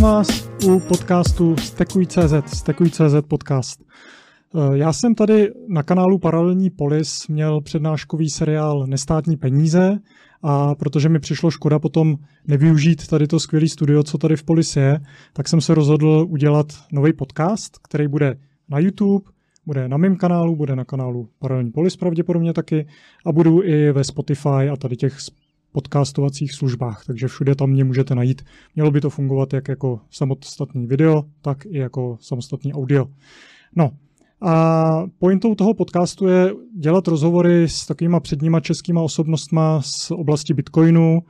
Vítám vás u podcastu Stekuj.cz, Stekuj.cz podcast. Eh, já jsem tady na kanálu Paralelní polis měl přednáškový seriál Nestátní peníze a protože mi přišlo škoda potom nevyužít tady to skvělé studio, co tady v Polis je, tak jsem se rozhodl udělat nový podcast, který bude na YouTube, bude na mém kanálu, bude na kanálu Paralelní polis pravděpodobně taky a budu i ve Spotify a tady těch podcastovacích službách, takže všude tam mě můžete najít. Mělo by to fungovat jak jako samostatný video, tak i jako samostatný audio. No, a pointou toho podcastu je dělat rozhovory s takovýma předníma českýma osobnostma z oblasti Bitcoinu,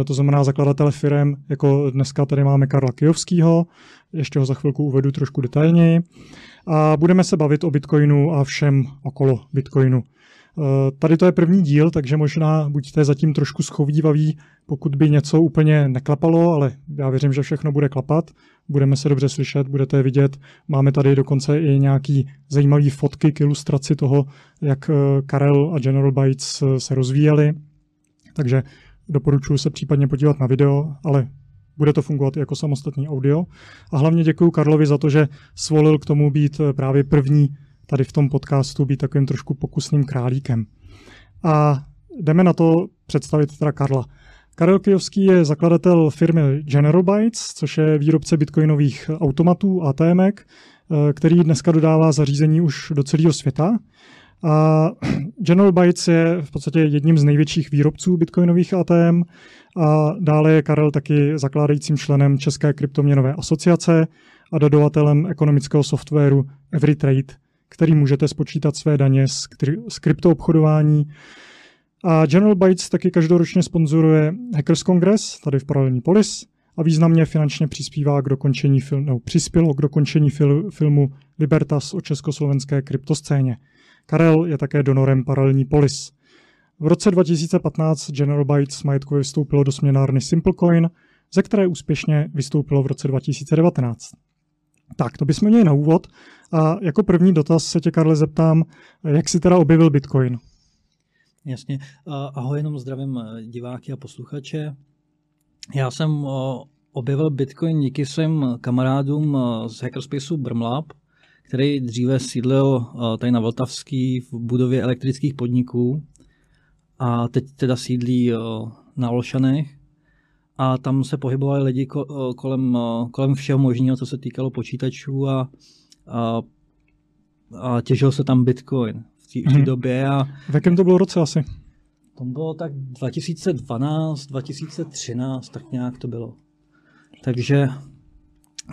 eh, to znamená zakladatele firm, jako dneska tady máme Karla Kijovského, ještě ho za chvilku uvedu trošku detailněji. A budeme se bavit o Bitcoinu a všem okolo Bitcoinu. Eh, tady to je první díl, takže možná buďte zatím trošku schovývaví, pokud by něco úplně neklapalo, ale já věřím, že všechno bude klapat. Budeme se dobře slyšet, budete vidět. Máme tady dokonce i nějaký zajímavý fotky k ilustraci toho, jak eh, Karel a General Bytes eh, se rozvíjeli. Takže doporučuji se případně podívat na video, ale bude to fungovat jako samostatný audio. A hlavně děkuji Karlovi za to, že svolil k tomu být právě první tady v tom podcastu být takovým trošku pokusným králíkem. A jdeme na to představit teda Karla. Karel Kijovský je zakladatel firmy General Bytes, což je výrobce bitcoinových automatů ATM, eh, který dneska dodává zařízení už do celého světa. A General Bytes je v podstatě jedním z největších výrobců bitcoinových ATM a dále je Karel taky zakládajícím členem České kryptoměnové asociace a dodavatelem ekonomického softwaru EveryTrade, který můžete spočítat své daně z, kryptoobchodování. A General Bytes taky každoročně sponzoruje Hackers Congress tady v Paralelní Polis a významně finančně přispívá k dokončení fil, no, přispělo k dokončení fil, filmu Libertas o československé kryptoscéně. Karel je také donorem Paralelní Polis. V roce 2015 General Bytes majetkově vystoupilo do směnárny Simplecoin, ze které úspěšně vystoupilo v roce 2019. Tak, to bychom měli na úvod. A jako první dotaz se tě, Karle, zeptám, jak jsi teda objevil Bitcoin? Jasně. Ahoj, jenom zdravím eh, diváky a posluchače. Já jsem objevil Bitcoin díky svým kamarádům eh, z Hackerspaceu Brmlab, který dříve sídlil eh, tady na Vltavský v budově elektrických podniků a teď teda sídlí na Olšanech a tam se pohybovali lidi kolem, kolem všeho možného, co se týkalo počítačů a, a, a těžil se tam Bitcoin v té hmm. době. A, v jakém to bylo roce asi? To bylo tak 2012, 2013, tak nějak to bylo. Takže,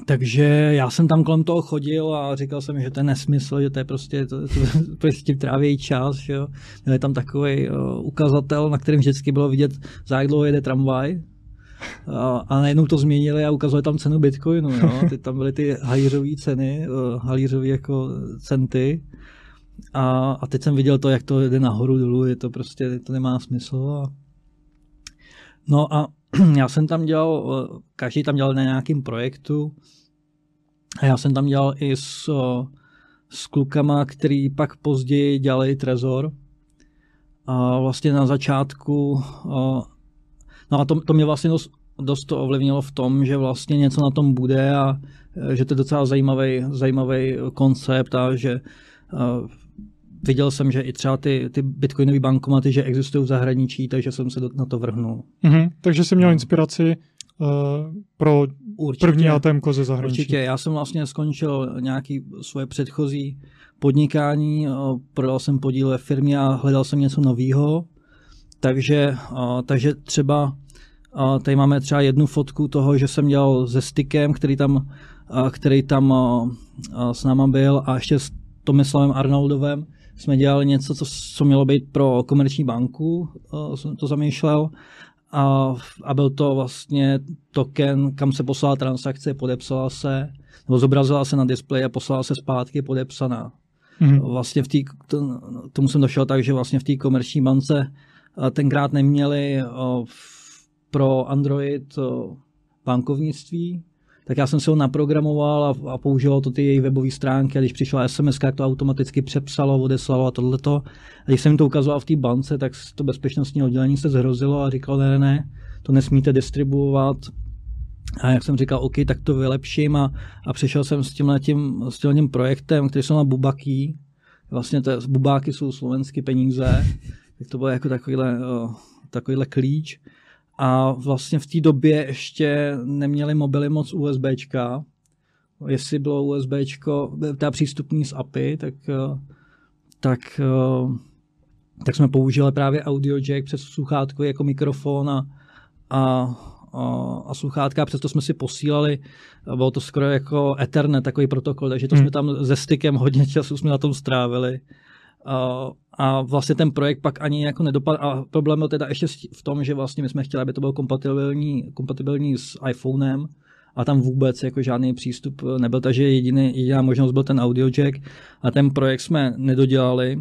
takže já jsem tam kolem toho chodil a říkal jsem, že to je nesmysl, že to je prostě, to, to, prostě trávějí čas. Že jo. Měli tam takový uh, ukazatel, na kterém vždycky bylo vidět, za jak dlouho jede tramvaj, a, najednou to změnili a ukazovali tam cenu bitcoinu. Jo? Ty, tam byly ty halířové ceny, uh, halířové jako centy. A, a teď jsem viděl to, jak to jde nahoru dolů, je to prostě, to nemá smysl. A... No a já jsem tam dělal, eh, každý tam dělal na nějakém projektu a já jsem tam dělal i s, eh, s klukama, který pak později dělali Trezor. A vlastně na začátku No a to, to mě vlastně dost, dost to ovlivnilo v tom, že vlastně něco na tom bude a e, že to je docela zajímavý, zajímavý koncept a že uh, viděl jsem, že i třeba ty, ty bitcoinové bankomaty, že existují v zahraničí, takže jsem se do, na to vrhnul. Mm-hmm, takže jsi měl no. inspiraci uh, pro určitě, první ATM ze zahraničí. Určitě, já jsem vlastně skončil nějaký svoje předchozí podnikání, uh, prodal jsem podíl ve firmě a hledal jsem něco nového takže, takže třeba tady máme třeba jednu fotku toho, že jsem dělal se stykem, který tam, který tam s náma byl a ještě s Tomislavem Arnoldovem jsme dělali něco, co, co mělo být pro komerční banku, jsem to zamýšlel. A, a byl to vlastně token, kam se poslala transakce, podepsala se, nebo zobrazila se na displeji a poslala se zpátky podepsaná. Mm-hmm. Vlastně v to, tomu jsem došel tak, že vlastně v té komerční bance tenkrát neměli pro Android bankovnictví, tak já jsem si ho naprogramoval a, a používal to ty její webové stránky. A když přišla SMS, jak to automaticky přepsalo, odeslalo a tohleto. A když jsem to ukazoval v té bance, tak to bezpečnostní oddělení se zhrozilo a říkalo, ne, ne, to nesmíte distribuovat. A jak jsem říkal, OK, tak to vylepším. A, a přišel jsem s tímhle tím, s tím projektem, který se má Bubaky. Vlastně to, Bubáky jsou slovenské peníze, tak to bylo jako takovýhle, takovýhle klíč. A vlastně v té době ještě neměli mobily moc USBčka. Jestli bylo USBčko, ta přístupný z API, tak, tak, tak jsme použili právě audio jack přes sluchátko jako mikrofon a, a a sluchátka, přesto jsme si posílali, bylo to skoro jako Ethernet, takový protokol, takže to hmm. jsme tam se stykem hodně času jsme na tom strávili. A vlastně ten projekt pak ani jako nedopadl. A problém byl teda ještě v tom, že vlastně my jsme chtěli, aby to bylo kompatibilní, kompatibilní s iPhonem, a tam vůbec jako žádný přístup nebyl, takže jediný, jediná možnost byl ten audio jack a ten projekt jsme nedodělali,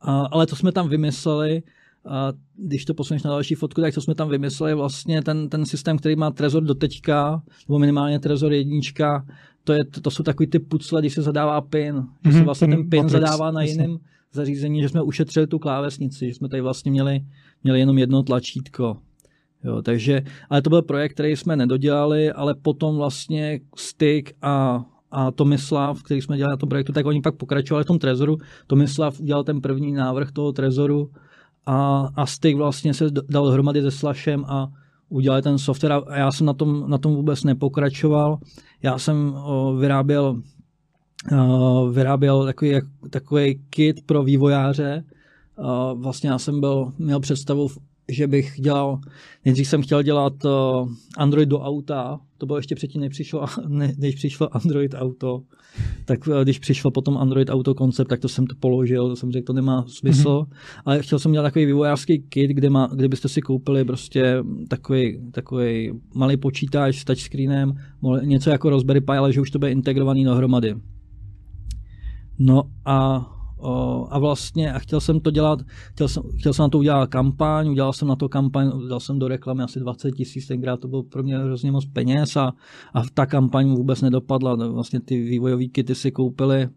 a, ale to jsme tam vymysleli, a když to posuneš na další fotku, tak co jsme tam vymysleli, vlastně ten, ten systém, který má Trezor do teďka, nebo minimálně Trezor jednička, to, je, to, to jsou takový ty pucle, když se zadává pin, mm-hmm, že se mhm, vlastně ten, ten pin Matrix, zadává na jiném zařízení, že jsme ušetřili tu klávesnici, že jsme tady vlastně měli, měli jenom jedno tlačítko. Jo, takže, ale to byl projekt, který jsme nedodělali, ale potom vlastně Stick a, a Tomislav, který jsme dělali na tom projektu, tak oni pak pokračovali v tom Trezoru. Tomislav udělal ten první návrh toho Trezoru a, a Stick vlastně se dal dohromady se Slashem a udělali ten software a já jsem na tom, na tom vůbec nepokračoval. Já jsem o, vyráběl, o, vyráběl takový, takový kit pro vývojáře. O, vlastně já jsem byl, měl představu že bych dělal, nejdřív jsem chtěl dělat uh, Android do auta, to bylo ještě předtím, než přišlo, ne, než přišlo Android Auto, tak uh, když přišlo potom Android Auto koncept, tak to jsem to položil, to jsem řekl, to nemá smysl, mm-hmm. ale chtěl jsem dělat takový vývojářský kit, kde, má, kde byste si koupili prostě takový, takový malý počítač s touchscreenem, něco jako Raspberry Pi, ale že už to bude integrovaný dohromady. No a a vlastně a chtěl jsem to dělat, chtěl jsem, chtěl jsem na to udělat kampaň, udělal jsem na to kampaň, dal jsem do reklamy asi 20 tisíc, tenkrát to bylo pro mě hrozně moc peněz a, a ta kampaň vůbec nedopadla. Vlastně ty vývojové kity si koupili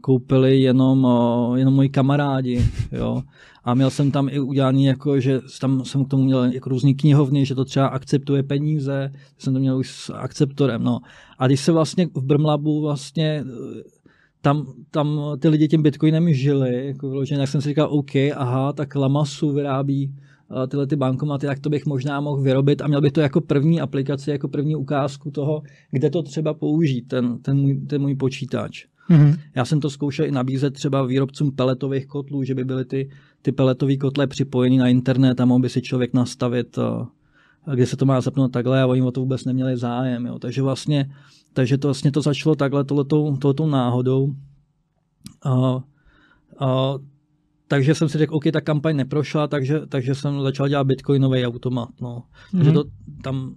koupili jenom, jenom moji kamarádi, jo. A měl jsem tam i udělaný, jako, že tam jsem k tomu měl jako různý knihovny, že to třeba akceptuje peníze, jsem to měl už s akceptorem, no. A když se vlastně v Brmlabu vlastně tam, tam ty lidi tím bitcoinem žili, jako vyloženě, tak jsem si říkal, OK, aha, tak Lamasu vyrábí uh, tyhle ty bankomaty, tak to bych možná mohl vyrobit a měl bych to jako první aplikaci, jako první ukázku toho, kde to třeba použít, ten, ten, můj, ten můj počítač. Mm-hmm. Já jsem to zkoušel i nabízet třeba výrobcům peletových kotlů, že by byly ty, ty peletové kotle připojeny na internet a mohl by si člověk nastavit, uh, kde se to má zapnout takhle a oni o to vůbec neměli zájem. Jo. Takže vlastně takže to vlastně to začalo takhle tohletou, tohletou náhodou. A, a, takže jsem si řekl, OK, ta kampaň neprošla, takže, takže jsem začal dělat bitcoinový automat. No. Takže mm-hmm. to tam...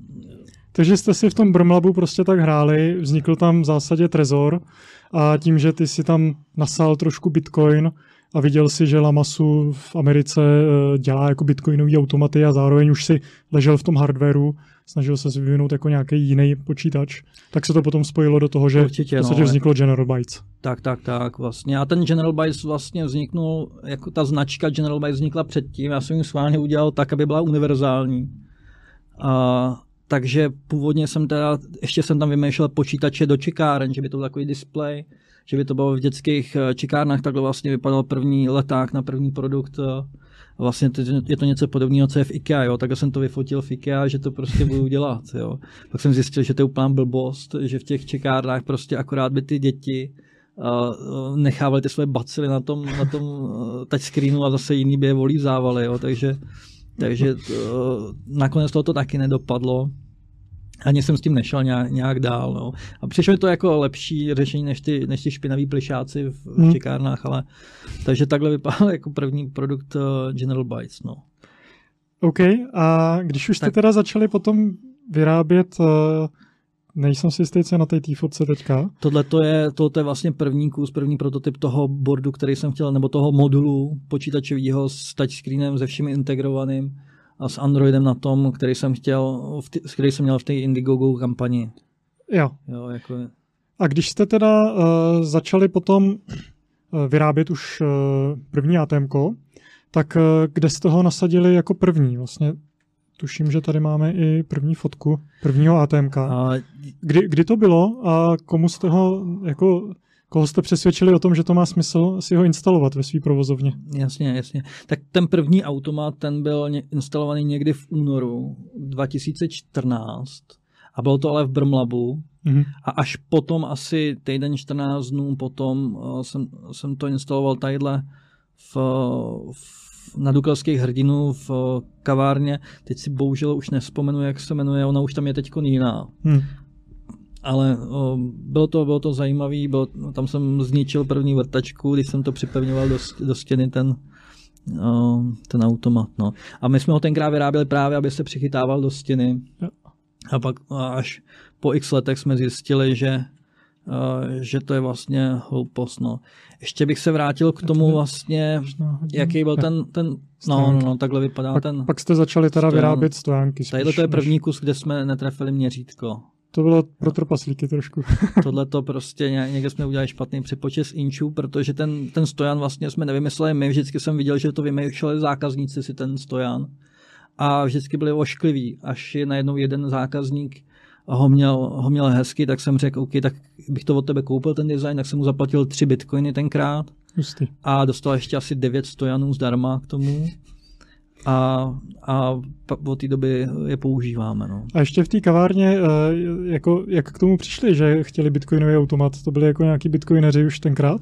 Takže jste si v tom Brmlabu prostě tak hráli, vznikl tam v zásadě trezor a tím, že ty si tam nasál trošku bitcoin a viděl si, že Lamasu v Americe eh, dělá jako bitcoinový automaty a zároveň už si ležel v tom hardwareu, snažil se vyvinout jako nějaký jiný počítač, tak se to potom spojilo do toho, že Určitě, v no, vzniklo General Bytes. Tak, tak, tak, vlastně. A ten General Bytes vlastně vzniknul, jako ta značka General Bytes vznikla předtím, já jsem ji schválně udělal tak, aby byla univerzální. A, takže původně jsem teda, ještě jsem tam vymýšlel počítače do čekáren, že by to byl takový display, že by to bylo v dětských eh, čekárnách, takhle vlastně vypadal první leták na první produkt eh, vlastně je to něco podobného, co je v IKEA, jo, tak jsem to vyfotil v IKEA, že to prostě budu dělat, jo. Pak jsem zjistil, že to je úplná blbost, že v těch čekárnách prostě akorát by ty děti uh, nechávali ty své bacily na tom, na tom uh, touchscreenu a zase jiný by je volívzávali, jo, takže, takže uh, nakonec toho to taky nedopadlo ani jsem s tím nešel nějak, nějak dál. No. A přišlo mi to jako lepší řešení než ty, než ty špinaví plišáci v, v hmm. čekárnách, ale takže takhle vypadal jako první produkt uh, General Bytes. No. OK, a když už jste tak... teda začali potom vyrábět, uh, nejsem si jistý, co na té fotce teďka. Tohle to je, to je vlastně první kus, první prototyp toho boardu, který jsem chtěl, nebo toho modulu počítačového s touchscreenem, se všemi integrovaným a s Androidem na tom, který jsem chtěl, který jsem měl v té Indiegogo kampani. Jo. jo jako... A když jste teda uh, začali potom uh, vyrábět už uh, první ATM, tak uh, kde jste ho nasadili jako první? Vlastně tuším, že tady máme i první fotku prvního ATMK. A Kdy, kdy to bylo a komu jste ho, jako, koho jste přesvědčili o tom, že to má smysl si ho instalovat ve své provozovně? Jasně, jasně. Tak ten první automat, ten byl instalovaný někdy v únoru 2014 a bylo to ale v Brmlabu Mhm. a až potom asi týden 14 dnů potom uh, jsem, jsem to instaloval tadyhle v, v, na Dukelských hrdinů v uh, kavárně. Teď si bohužel už nespomenu, jak se jmenuje, ona už tam je teď jiná. Hm. Ale o, bylo to, bylo to zajímavé, bylo, tam jsem zničil první vrtačku, když jsem to připevňoval do, do stěny ten, o, ten automat. No. A my jsme ho tenkrát vyráběli právě, aby se přichytával do stěny. A pak a až po x letech jsme zjistili, že, že to je vlastně hloupost. No. Ještě bych se vrátil k tomu vlastně, jaký byl ten, ten no, no, no, takhle vypadá Pak, ten. pak jste začali teda stojan- vyrábět stojánky. Tadyhle to je první kus, kde jsme netrefili měřítko. To bylo pro trpaslíky trošku. Tohle to prostě ně- někde jsme udělali špatný přepočet inčů, protože ten, ten stojan vlastně jsme nevymysleli my, vždycky jsem viděl, že to vymýšleli zákazníci si ten stojan. A vždycky byli oškliví, až je najednou jeden zákazník ho měl, ho měl hezky, tak jsem řekl, OK, tak bych to od tebe koupil ten design, tak jsem mu zaplatil tři bitcoiny tenkrát. Hustý. a dostal ještě asi devět stojanů zdarma k tomu a, a od té doby je používáme. No. A ještě v té kavárně, eh, jako, jak k tomu přišli, že chtěli bitcoinový automat? To byli jako nějaký bitcoineři už tenkrát?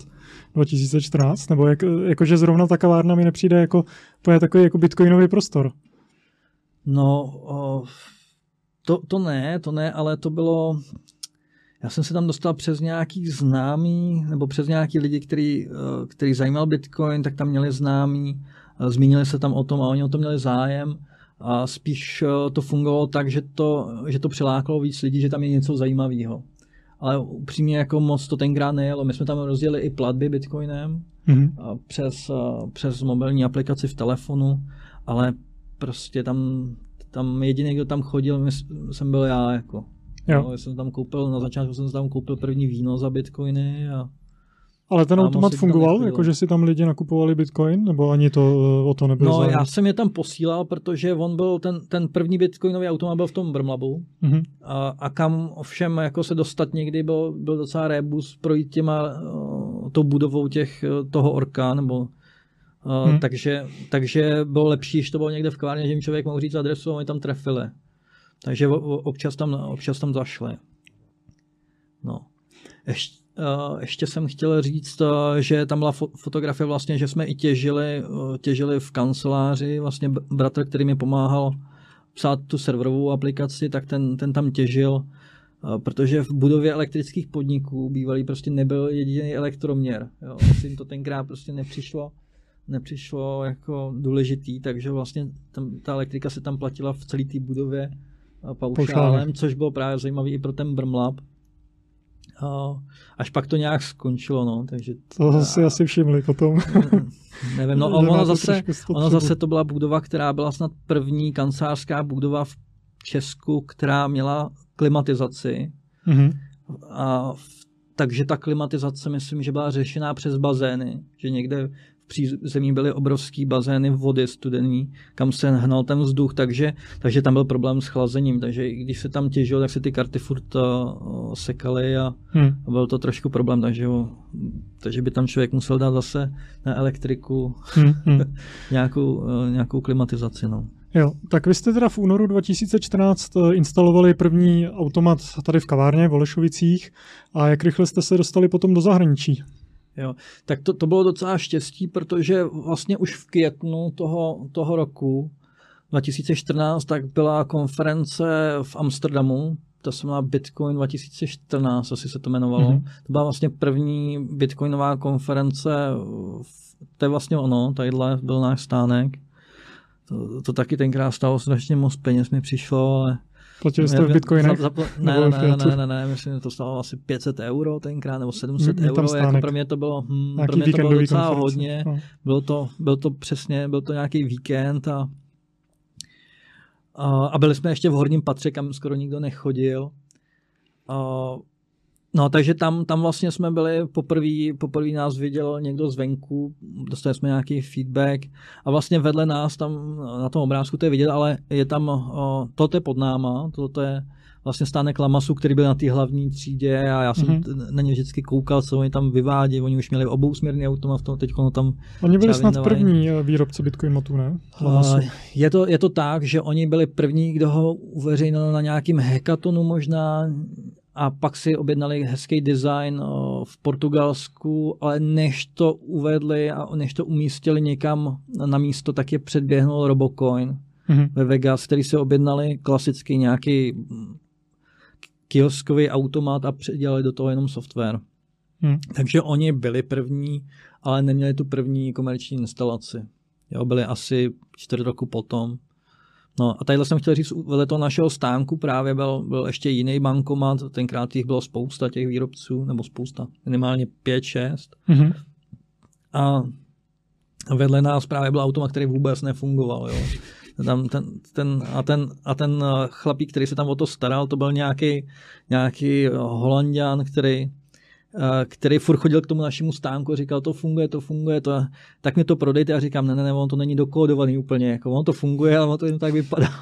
2014? Nebo jak, jakože zrovna ta kavárna mi nepřijde jako, to je takový jako bitcoinový prostor. No, to, to ne, to ne, ale to bylo, já jsem se tam dostal přes nějaký známý, nebo přes nějaký lidi, který, eh, který zajímal Bitcoin, tak tam měli známý, eh, zmínili se tam o tom a oni o to měli zájem a spíš eh, to fungovalo tak, že to, že to přilákalo víc lidí, že tam je něco zajímavého. Ale upřímně jako moc to tenkrát nejelo. My jsme tam rozdělili i platby Bitcoinem, Mhm. a přes, a přes mobilní aplikaci v telefonu, ale prostě tam, tam jediný, kdo tam chodil, jsem byl já. Jako. Jo. No, já jsem tam koupil, na začátku jsem tam koupil první víno za bitcoiny a Ale ten automat fungoval, nechodilo. jako že si tam lidi nakupovali bitcoin, nebo ani to eh, o to nebylo No, zájem? já jsem je tam posílal, protože on byl, ten, ten první bitcoinový automat byl v tom Brmlabu Mhm. a, a kam ovšem jako se dostat někdy byl, byl docela rebus projít těma, uh, tou budovou těch, eh, toho orka, nebo Uh, Hmm. takže, takže bylo lepší, když to bylo někde v kavárně, že jim člověk mohl říct adresu a oni tam trefili. Takže občas tam, občas tam zašli. No. Ještě, ještě jsem chtěl říct, uh, že tam byla fo- fotografie vlastně, že jsme i těžili, uh, těžili v kanceláři, vlastně bratr, který mi pomáhal psát tu serverovou aplikaci, tak ten, ten tam těžil, protože v budově elektrických podniků bývalý prostě nebyl jediný elektroměr. Jo. Asi jim to tenkrát prostě nepřišlo nepřišlo jako důležitý, takže vlastně tam, ta elektrika se tam platila v celé té budově paušálem, Paušálem. což bylo právě zajímavý i pro ten Brmlab. A až pak to nějak skončilo, no, takže To si asi všimli potom. nevím, no ono zase, ono zase to byla budova, která byla snad první kancelářská budova v Česku, která měla klimatizaci Mhm. a v, takže ta klimatizace myslím, že byla řešená přes bazény, že někde přízemí byly obrovský bazény vody studený, kam se hnal ten vzduch, takže, takže tam byl problém s chlazením, takže i když se tam těžilo, tak se ty karty furt uh, sekaly a, Hm. a byl to trošku problém, takže, takže by tam člověk musel dát zase na elektriku Hm, hm. nějakou, uh, nějakou klimatizaci. No. Jo, tak vy jste teda v únoru 2014 eh, instalovali první automat tady v kavárně v Olešovicích a jak rychle jste se dostali potom do zahraničí? Jo, tak to, to bylo docela štěstí, protože vlastně už v květnu toho, toho roku 2014 tak byla konference v Amsterdamu, to se jmenovala Bitcoin 2014, asi se to jmenovalo. Mhm. To byla vlastně první bitcoinová konference, v- to je vlastně ono, tadyhle byl náš stánek. To, to taky tenkrát stálo strašně moc peněz, mi přišlo, ale Platili jste v bitcoinech? za- za- Nebo Ne, ne, ne, ne, ne, ne, myslím, že to stálo asi 500 euro tenkrát, nebo 700 Mít tam euro, jako pro mě to bylo, hm, pro mě to bylo docela konference. hodně. No. Bylo to, byl to přesně, byl to nějaký víkend a, a, a byli jsme ještě v horním patře, kam skoro nikdo nechodil. A, No, takže tam, tam vlastně jsme byli, poprvé poprvý nás viděl někdo zvenku, dostali jsme nějaký feedback a vlastně vedle nás tam na tom obrázku to je vidět, ale je tam, o, toto je pod náma, toto je vlastně stánek Lamasu, který byl na té hlavní třídě a já jsem mm-hmm. na ně vždycky koukal, co oni tam vyvádí, oni už měli obousměrný automat, v teď tam Oni byli snad vyndavali. první eh, výrobce Bitcoin motů, ne? Lamasu. Je to, je to tak, že oni byli první, kdo ho uveřejnil na nějakým hackathonu možná, a pak si objednali hezký design v Portugalsku, ale než to uvedli a než to umístili někam na místo, tak je předběhnul Robocoin mm-hmm. ve Vegas, který si objednali klasický nějaký kioskový automat a předělali do toho jenom software. Mm. Takže oni byli první, ale neměli tu první komerční instalaci. Jo, byli asi čtyři roku potom. No a tadyhle jsem chtěl říct, vedle toho našeho stánku právě byl, byl ještě jiný bankomat, tenkrát jich bylo spousta těch výrobců, nebo spousta, minimálně pět, šest. Mm-hmm. A vedle nás právě byl automat, který vůbec nefungoval. Jo. Tam ten, ten, a, ten, a ten chlapík, který se tam o to staral, to byl nějaký, nějaký holandian, který Eh, který furt chodil k tomu našemu stánku a říkal, to funguje, to funguje, to, tak mi to prodejte. A říkám, ne, ne, ne, on to není dokódovaný úplně, jako on to funguje, ale on to jen tak vypadá.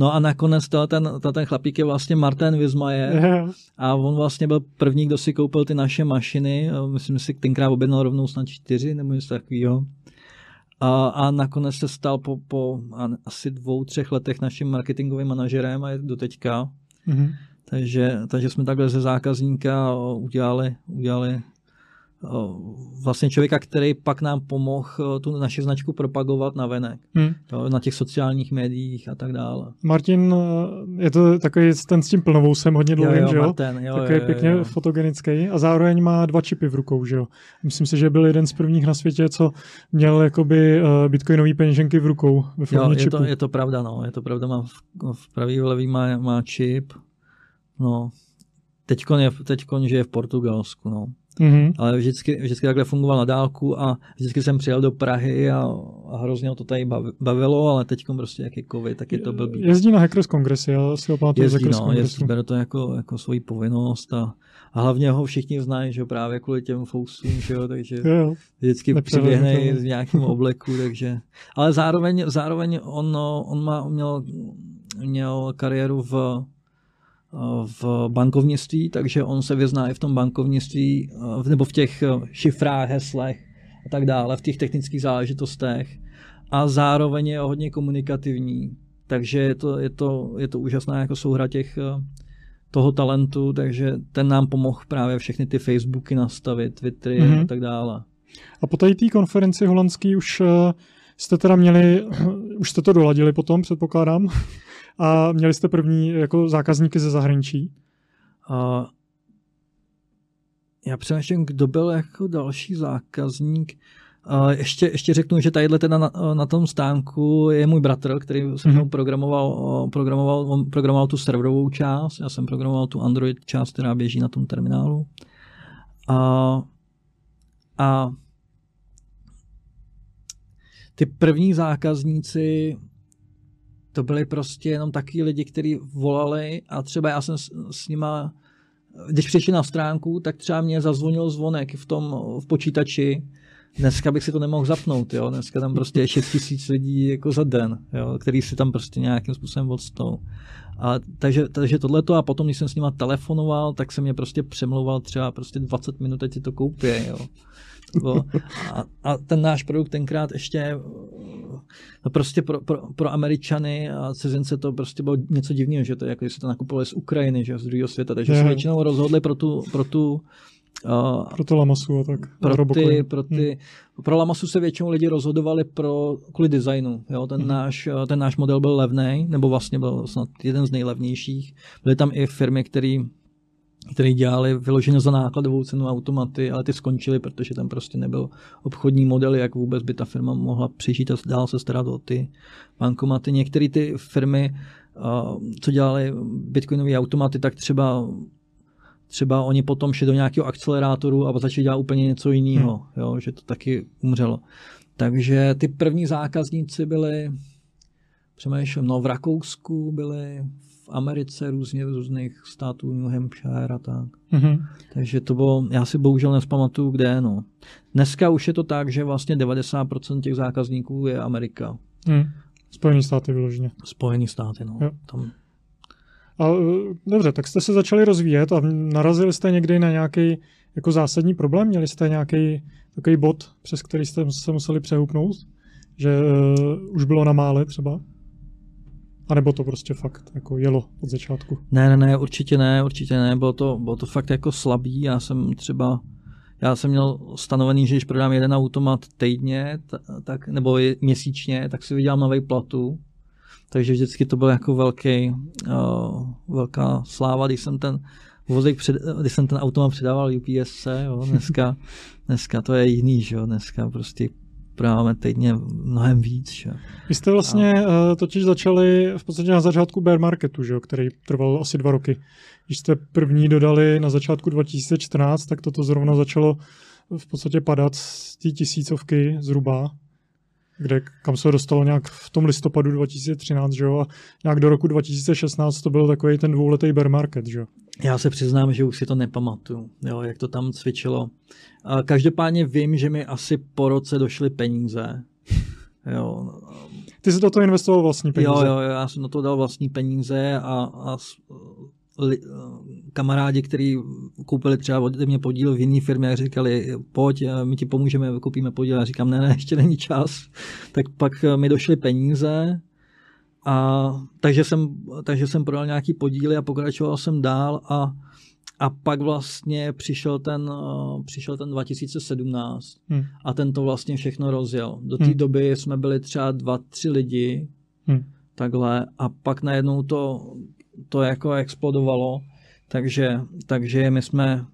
No a nakonec to, ten, to, ten chlapík je vlastně Martin Vizmaje a on vlastně byl první, kdo si koupil ty naše mašiny, myslím, že si tenkrát objednal rovnou snad čtyři nebo něco takového. A, a nakonec se stal po, po asi dvou, třech letech naším marketingovým manažerem a je do teďka. Mm-hmm. Takže, takže jsme takhle ze zákazníka udělali, udělali vlastně člověka, který pak nám pomohl tu naši značku propagovat na venek, hmm. jo, na těch sociálních médiích a tak dále. Martin, je to takový ten s tím plnovousem hodně dlouhým, jo, jo, že jo? Martin, jo takový jo, jo, pěkně jo. fotogenický a zároveň má dva čipy v rukou, že jo? Myslím si, že byl jeden z prvních na světě, co měl jakoby bitcoinový peněženky v rukou ve jo, je čipu. To, je to pravda, no, je to pravda, má v, v pravý levý má, má čip, No, teďkon, je, teďkon je v Portugalsku, no. Mm-hmm. Ale vždycky, vždycky takhle fungoval na dálku a vždycky jsem přijel do Prahy a, a hrozně to tady bavilo, ale teď prostě jak je covid, tak je to blbý. Jezdí na Hackers Kongresy, já si ho pamatuju Jezdí, no, jezdí, bere to jako, jako svoji povinnost a, a hlavně ho všichni znají, že právě kvůli těm fousům, že jo, takže jo, jo. vždycky přiběhne v nějakém obleku, takže, ale zároveň, zároveň on, on, má, on měl, měl kariéru v v bankovnictví, takže on se vyzná i v tom bankovnictví, eh, nebo v těch eh, šifrách, heslech a tak dále, v těch technických záležitostech. A zároveň je hodně komunikativní, takže je to, je to, je to úžasná jako souhra těch, eh, toho talentu, takže ten nám pomohl právě všechny ty Facebooky nastavit, Twittery mm-hmm. a tak dále. A po té konferenci holandský už jste teda měli, už jste to doladili potom, předpokládám? A měli jste první jako zákazníky ze zahraničí? Uh, já přemýšlím, kdo byl jako další zákazník. Uh, ještě, ještě řeknu, že tadyhle teda na, na tom stánku je můj bratr, který jsem mm-hmm. programoval, programoval, on programoval tu serverovou část, já jsem programoval tu Android část, která běží na tom terminálu. A, a ty první zákazníci to byli prostě jenom taky lidi, kteří volali a třeba já jsem s, s nima, když přišli na stránku, tak třeba mě zazvonil zvonek v tom v počítači, Dneska bych si to nemohl zapnout, jo. Dneska tam prostě je 6 tisíc lidí jako za den, jo, který si tam prostě nějakým způsobem odstou. A takže, takže tohleto a potom, když jsem s nima telefonoval, tak se mě prostě přemlouval třeba prostě 20 minut, ať si to koupí, jo. A, a ten náš produkt tenkrát ještě no prostě pro, pro, pro Američany a cizince to prostě bylo něco divného, že to jako, jestli to nakupovali z Ukrajiny, že z druhého světa, takže se většinou rozhodli pro tu, pro tu Uh, pro to Lamasu a tak. Pro, ty, pro, ty, hmm. pro Lamasu se většinou lidi rozhodovali pro, kvůli designu. Jo? Ten, hmm. náš, ten náš model byl levný, nebo vlastně byl snad jeden z nejlevnějších. Byly tam i firmy, které který dělali vyloženě za nákladovou cenu automaty, ale ty skončily, protože tam prostě nebyl obchodní model, jak vůbec by ta firma mohla přežít a dál se starat o ty bankomaty. Některé ty firmy, co dělali bitcoinové automaty, tak třeba třeba oni potom šli do nějakého akcelerátoru a začali dělat úplně něco jiného, hmm. jo, že to taky umřelo. Takže ty první zákazníci byli přemýšlím, no v Rakousku byly, v Americe různě z různých států, New Hampshire a tak. Mm-hmm. Takže to bylo, já si bohužel nespamatuju, kde, no. Dneska už je to tak, že vlastně 90% těch zákazníků je Amerika. Mm. Spojený státy vyloženě. Spojený státy, no. Jo. Tam, A eh, dobře, tak jste se začali rozvíjet a narazili jste někdy na nějaký jako zásadní problém? Měli jste nějaký takový bod, přes který jste se museli přehoupnout? Že uh, už bylo na mále třeba? A nebo to prostě fakt jako jelo od začátku? ne, ne, ne, určitě ne, určitě ne, bylo to, bylo to fakt jako slabý, já jsem třeba, já jsem měl stanovený, že když prodám jeden automat týdně, ta- tak, nebo měsíčně, tak si vydělám nový platu, takže vždycky to byl jako velký, uh, velká sláva, když jsem ten vozík před, když jsem ten automat předával UPSC, jo, dneska, dneska to je jiný, že jo, dneska prostě prodáváme týdně mnohem víc, že. Vy jste vlastně uh, totiž začali v podstatě na začátku bear marketu, že jo, který trval asi dva roky. Když jste první dodali na začátku 2014, tak toto zrovna začalo v podstatě padat z té tisícovky zhruba, kde kam se dostalo nějak v tom listopadu 2013, že jo, a nějak do roku 2016 to byl takový ten dvouletý bear market, že jo. Já se přiznám, že už si to nepamatuju, jo, jak to tam cvičilo. A každopádně vím, že mi asi po roce došly peníze. Jo, Ty jsi do toho investoval vlastní peníze. jo, jo, já jsem na to dal vlastní peníze a, a li, kamarádi, kteří koupili třeba od mě podíl v jiné firmě, říkali, pojď, my ti pomůžeme, koupíme podíl. Já říkám, ne, ne, ještě není čas. Tak pak mi došly peníze, a takže jsem, takže jsem prodal nějaký podíly a pokračoval jsem dál a, a pak vlastně přišel ten, uh, přišel ten 2017 Hm. a ten to vlastně všechno rozjel. Do té Hmm. doby jsme byli třeba dva, tři lidi, Hm. takhle, a pak najednou to, to jako explodovalo, takže, takže my jsme,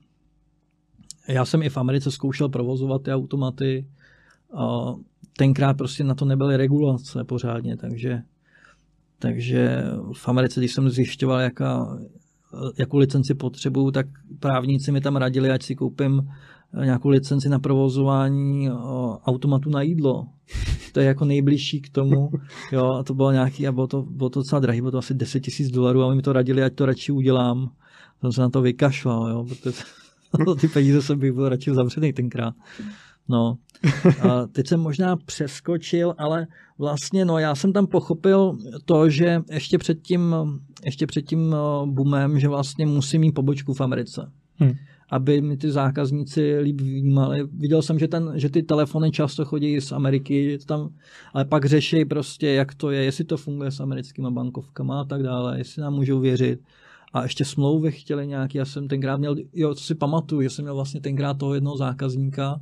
já jsem i v Americe zkoušel provozovat ty automaty, tenkrát prostě na to nebyly regulace pořádně, takže, takže v Americe, když jsem zjišťoval, jaká, jakou licenci potřebuju, tak právníci mi tam radili, ať si koupím nějakou licenci na provozování o, automatu na jídlo. To je jako nejbližší k tomu. Jo, a to bylo nějaký, a bylo to, bylo to docela drahý, bylo to asi 10 tisíc dolarů a oni mi to radili, ať to radši udělám. Jsem se na to vykašlal, jo, protože ty peníze jsem bych byl radši zavřený tenkrát. No, a teď jsem možná přeskočil, ale vlastně, no, já jsem tam pochopil to, že ještě před tím, ještě před tím eh, boomem, že vlastně musím mít pobočku v Americe. Hm. aby mi ty zákazníci líp vnímali. Viděl jsem, že, ten, že ty telefony často chodí z Ameriky, tam, ale pak řeší prostě, jak to je, jestli to funguje s americkými bankovkama a tak dále, jestli nám můžou věřit. A ještě smlouvy chtěli nějaký, já jsem tenkrát měl, jo, co si pamatuju, že jsem měl vlastně tenkrát toho jednoho zákazníka,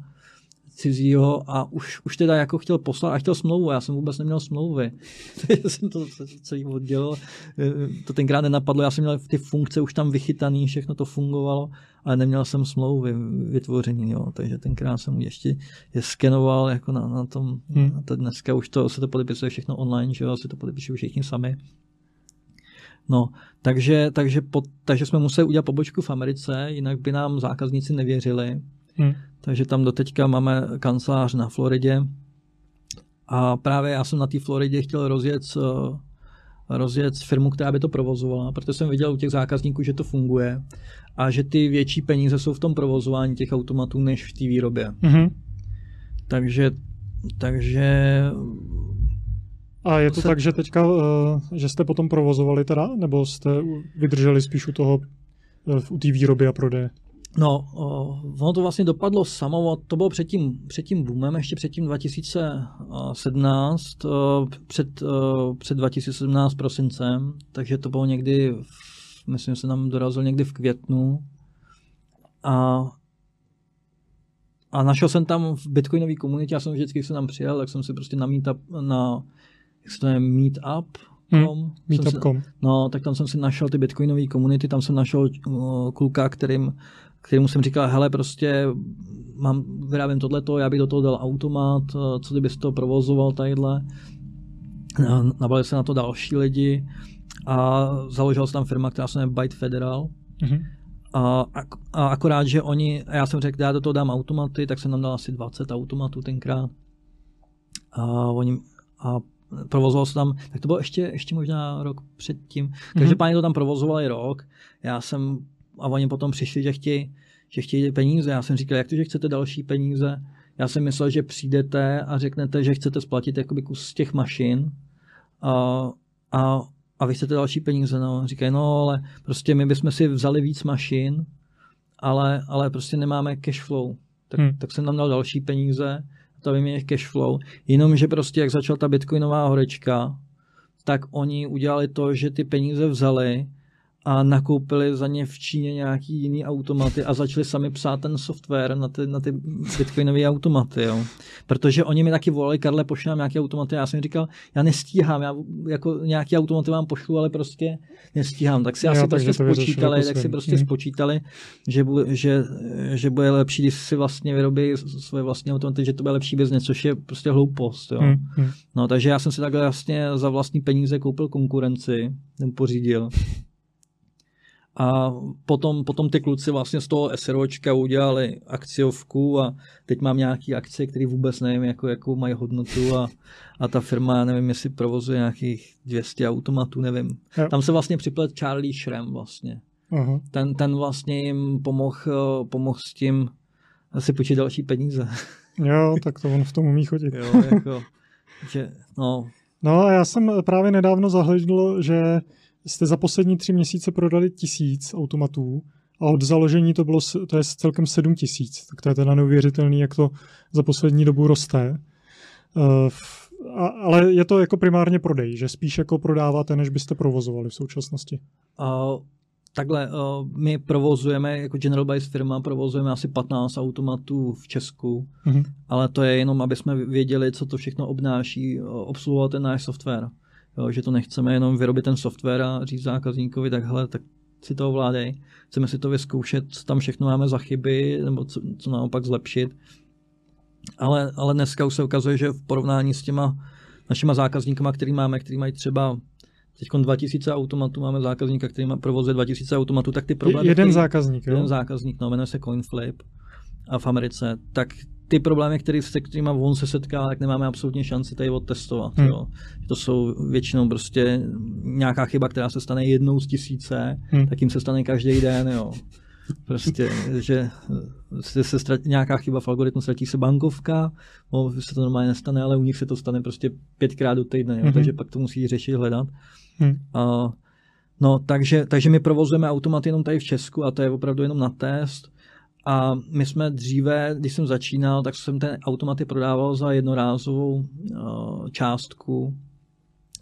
cizího a už, už teda jako chtěl poslat a chtěl smlouvu, já jsem vůbec neměl smlouvy. Takže jsem to celý oddělal. To tenkrát nenapadlo, já jsem měl ty funkce už tam vychytaný, všechno to fungovalo, ale neměl jsem smlouvy vytvořený, jo. takže tenkrát jsem ještě je skenoval jako na, na tom, Hmm. a to dneska už to se to podepisuje všechno online, že jo, se to podepisují všichni sami. No, takže, takže, po, takže jsme museli udělat pobočku v Americe, jinak by nám zákazníci nevěřili. Hm. Takže tam doteďka máme kancelář na Floridě. A právě já jsem na té Floridě chtěl rozjet, eh, rozjet firmu, která by to provozovala, protože jsem viděl u těch zákazníků, že to funguje a že ty větší peníze jsou v tom provozování těch automatů, než v té výrobě. Mhm. Takže, takže A je to se- tak, že teďka, uh, že jste potom provozovali teda, nebo jste vydrželi spíš u toho, uh, u té výroby a prodeje? No, ono to vlastně dopadlo samo, to bylo před tím, před tím boomem, ještě před tím 2017, o, před, o, před 2017 prosincem, takže to bylo někdy, v, myslím, že se nám dorazil někdy v květnu. A, a našel jsem tam v bitcoinové komunitě, já jsem vždycky, když jsem tam přijel, tak jsem si prostě na meetup, na, jak se to jmenuje, meetup, Hm, si- Meetup.com. No, tak tam jsem si našel ty bitcoinové komunity, tam jsem našel uh, kluka, kterým, kterému jsem říkal, hele, prostě mám, vyrábím tohleto, já bych do toho dal automat, uh, co kdybys to provozoval tadyhle. Nabalili se na to další lidi a založila se tam firma, která se jmenuje Byte Federal. Mhm. A, ak- a akorát, že oni, a já jsem řekl, já do toho dám automaty, tak jsem tam dal asi 20 automatů tenkrát. A oni, a provozoval se tam, tak to bylo ještě, ještě možná rok předtím. Každopádně to tam provozovali rok. Já jsem, a oni potom přišli, že chtějí, že chtějí peníze. Já jsem říkal, jak to, že chcete další peníze? Já jsem myslel, že přijdete a řeknete, že chcete splatit jakoby kus z těch mašin a, a, a vy chcete další peníze. No. Říkají, no ale prostě my bychom si vzali víc mašin, ale, ale prostě nemáme cash flow. Tak, hmm. tak jsem tam dal další peníze, to mě cash flow. Jenomže prostě jak začala ta bitcoinová horečka, tak oni udělali to, že ty peníze vzali a nakoupili za ně v Číně nějaký jiný automaty a začali sami psát ten software na ty, na ty bitcoinové automaty. Jo. Protože oni mi taky volali, Karle, pošli nám nějaké automaty. Já jsem říkal, já nestíhám, já jako nějaký automaty vám pošlu, ale prostě nestíhám. Tak si jo, asi prostě spočítali, jako tak si prostě hmm. spočítali, že, bu, že, že bude lepší, když si vlastně vyrobí svoje vlastní automaty, že to bude lepší bez což je prostě hloupost. Jo. Hmm. No, takže já jsem si takhle vlastně za vlastní peníze koupil konkurenci, ten pořídil. A potom, potom ty kluci vlastně z toho SROčka udělali akciovku a teď mám nějaký akcie, které vůbec nevím, jako, jakou mají hodnotu a, a ta firma, nevím, jestli provozuje nějakých 200 automatů, nevím. Jo. Tam se vlastně připlet Charlie Shrem vlastně. Uh-huh. Ten, ten vlastně jim pomohl pomoh s tím asi počít další peníze. Jo, tak to on v tom umí chodit. jo, jako, že, no. no a já jsem právě nedávno zahledl, že jste za poslední tři měsíce prodali tisíc automatů a od založení to bylo to je celkem sedm tisíc. Tak to je teda neuvěřitelný, jak to za poslední dobu roste. Uh, a, ale je to jako primárně prodej, že spíš jako prodáváte, než byste provozovali v současnosti. Uh, takhle, uh, my provozujeme, jako General Bice firma, provozujeme asi 15 automatů v Česku, uh-huh. ale to je jenom, aby jsme věděli, co to všechno obnáší, obsluhovat ten náš software. Jo, že to nechceme jenom vyrobit ten software a říct zákazníkovi takhle, tak si to ovládej. Chceme si to vyzkoušet, co tam všechno máme za chyby, nebo co, co naopak zlepšit. Ale, ale dneska už se ukazuje, že v porovnání s těma našima zákazníkama, který máme, který mají třeba teď 2000 automatů, máme zákazníka, který má provozuje 2000 automatů, tak ty problémy... Jeden který, zákazník, jo? Jeden zákazník, no, jmenuje se CoinFlip a v Americe, tak ty problémy, který, se kterými on se setká, tak nemáme absolutně šanci tady odtestovat. Hmm. Jo. To jsou většinou prostě nějaká chyba, která se stane jednou z tisíce, hmm. tak jim se stane každý den. Jo. Prostě, že se, se ztratí, nějaká chyba v algoritmu, ztratí se bankovka, no, se to normálně nestane, ale u nich se to stane prostě pětkrát do týdne, jo, hmm. takže pak to musí řešit, hledat. Hmm. A, no, takže, takže my provozujeme automaty jenom tady v Česku a to je opravdu jenom na test. A my jsme dříve, když jsem začínal, tak jsem ten automaty prodával za jednorázovou uh, částku.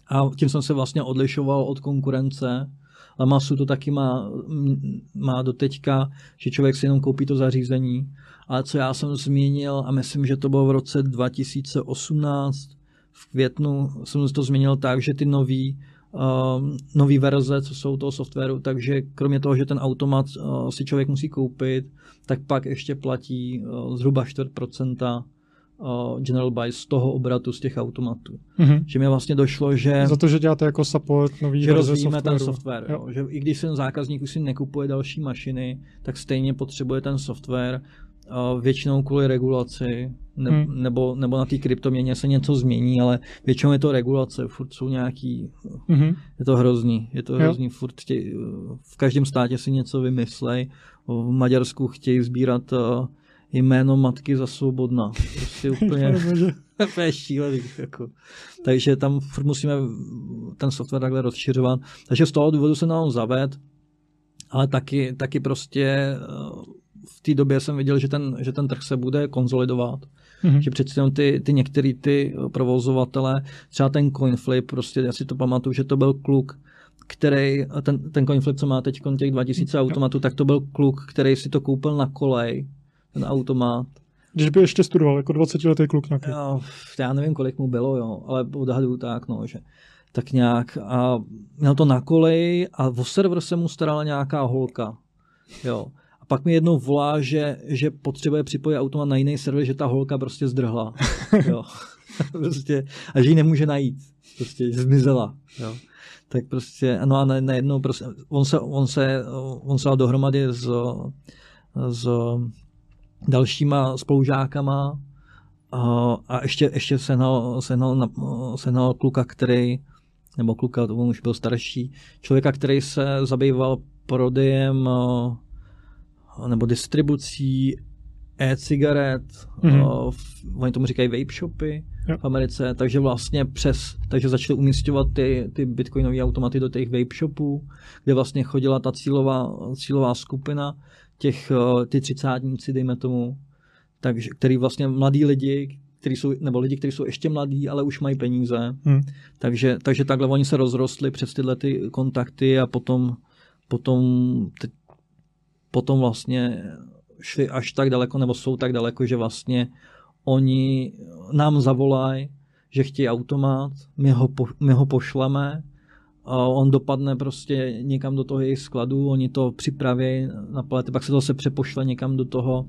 A tím jsem se vlastně odlišoval od konkurence. Lamasu to taky má, má do teďka, že člověk si jenom koupí to zařízení. Ale co já jsem změnil, a myslím, že to bylo v roce 2018, v květnu jsem to změnil tak, že ty nový uh, nový verze, co jsou toho softwaru, takže kromě toho, že ten automat uh, si člověk musí koupit, tak pak ještě platí uh, zhruba 4% uh, General Buy z toho obratu z těch automatů. Mm-hmm. Že mi vlastně došlo, že... Za to, že děláte jako support nový že rozvíjíme softwaru. ten software. Jo. Jo. Že i když ten zákazník už si nekupuje další mašiny, tak stejně potřebuje ten software většinou kvůli regulaci, ne, hmm. nebo, nebo na té kryptoměně se něco změní, ale většinou je to regulace, furt jsou nějaký, hmm. je to hrozný, je to hrozný, jo. furt chtěj, v každém státě si něco vymyslej, v Maďarsku chtějí sbírat uh, jméno matky za svobodná, prostě úplně, úplně šílený, jako. takže tam furt musíme ten software takhle rozšiřovat, takže z toho důvodu se nám zaved, ale taky, taky prostě uh, v té době jsem viděl, že ten, že ten trh se bude konzolidovat. Mm-hmm. Že přeci ty, ty některý ty provozovatele, třeba ten CoinFlip, prostě já si to pamatuju, že to byl kluk, který, ten, ten CoinFlip, co má teď těch 2000 automatů, tak to byl kluk, který si to koupil na kolej, ten automat. Když by ještě studoval, jako 20 letý kluk na já, já nevím, kolik mu bylo, jo, ale odhaduju tak, no, že tak nějak a měl to na koleji a o server se mu starala nějaká holka, jo pak mi jednou volá, že, že potřebuje připojit automat na jiný server, že ta holka prostě zdrhla. jo. prostě, a že ji nemůže najít. Prostě zmizela. Jo. Tak prostě, no a najednou prostě, on se, on se, on se dal dohromady s, s dalšíma spolužákama a ještě, ještě sehnal, sehnal, sehnal kluka, který, nebo kluka, to už byl starší, člověka, který se zabýval prodejem nebo distribucí e-cigaret, mm-hmm. oni tomu říkají vape shopy jo. v Americe, takže vlastně přes, takže začali umístěvat ty, ty bitcoinové automaty do těch vape shopů, kde vlastně chodila ta cílová, cílová skupina, těch, ty třicátníci, dejme tomu, takže, který vlastně mladí lidi, který jsou, nebo lidi, kteří jsou ještě mladí, ale už mají peníze. Hmm. Takže, takže takhle oni se rozrostli přes tyhle ty kontakty a potom, potom, ty, potom vlastně šli až tak daleko, nebo jsou tak daleko, že vlastně oni nám zavolají, že chtějí automat, my ho, po, my ho pošleme, a on dopadne prostě někam do toho jejich skladu, oni to připraví na palety, pak se to zase přepošle někam do toho,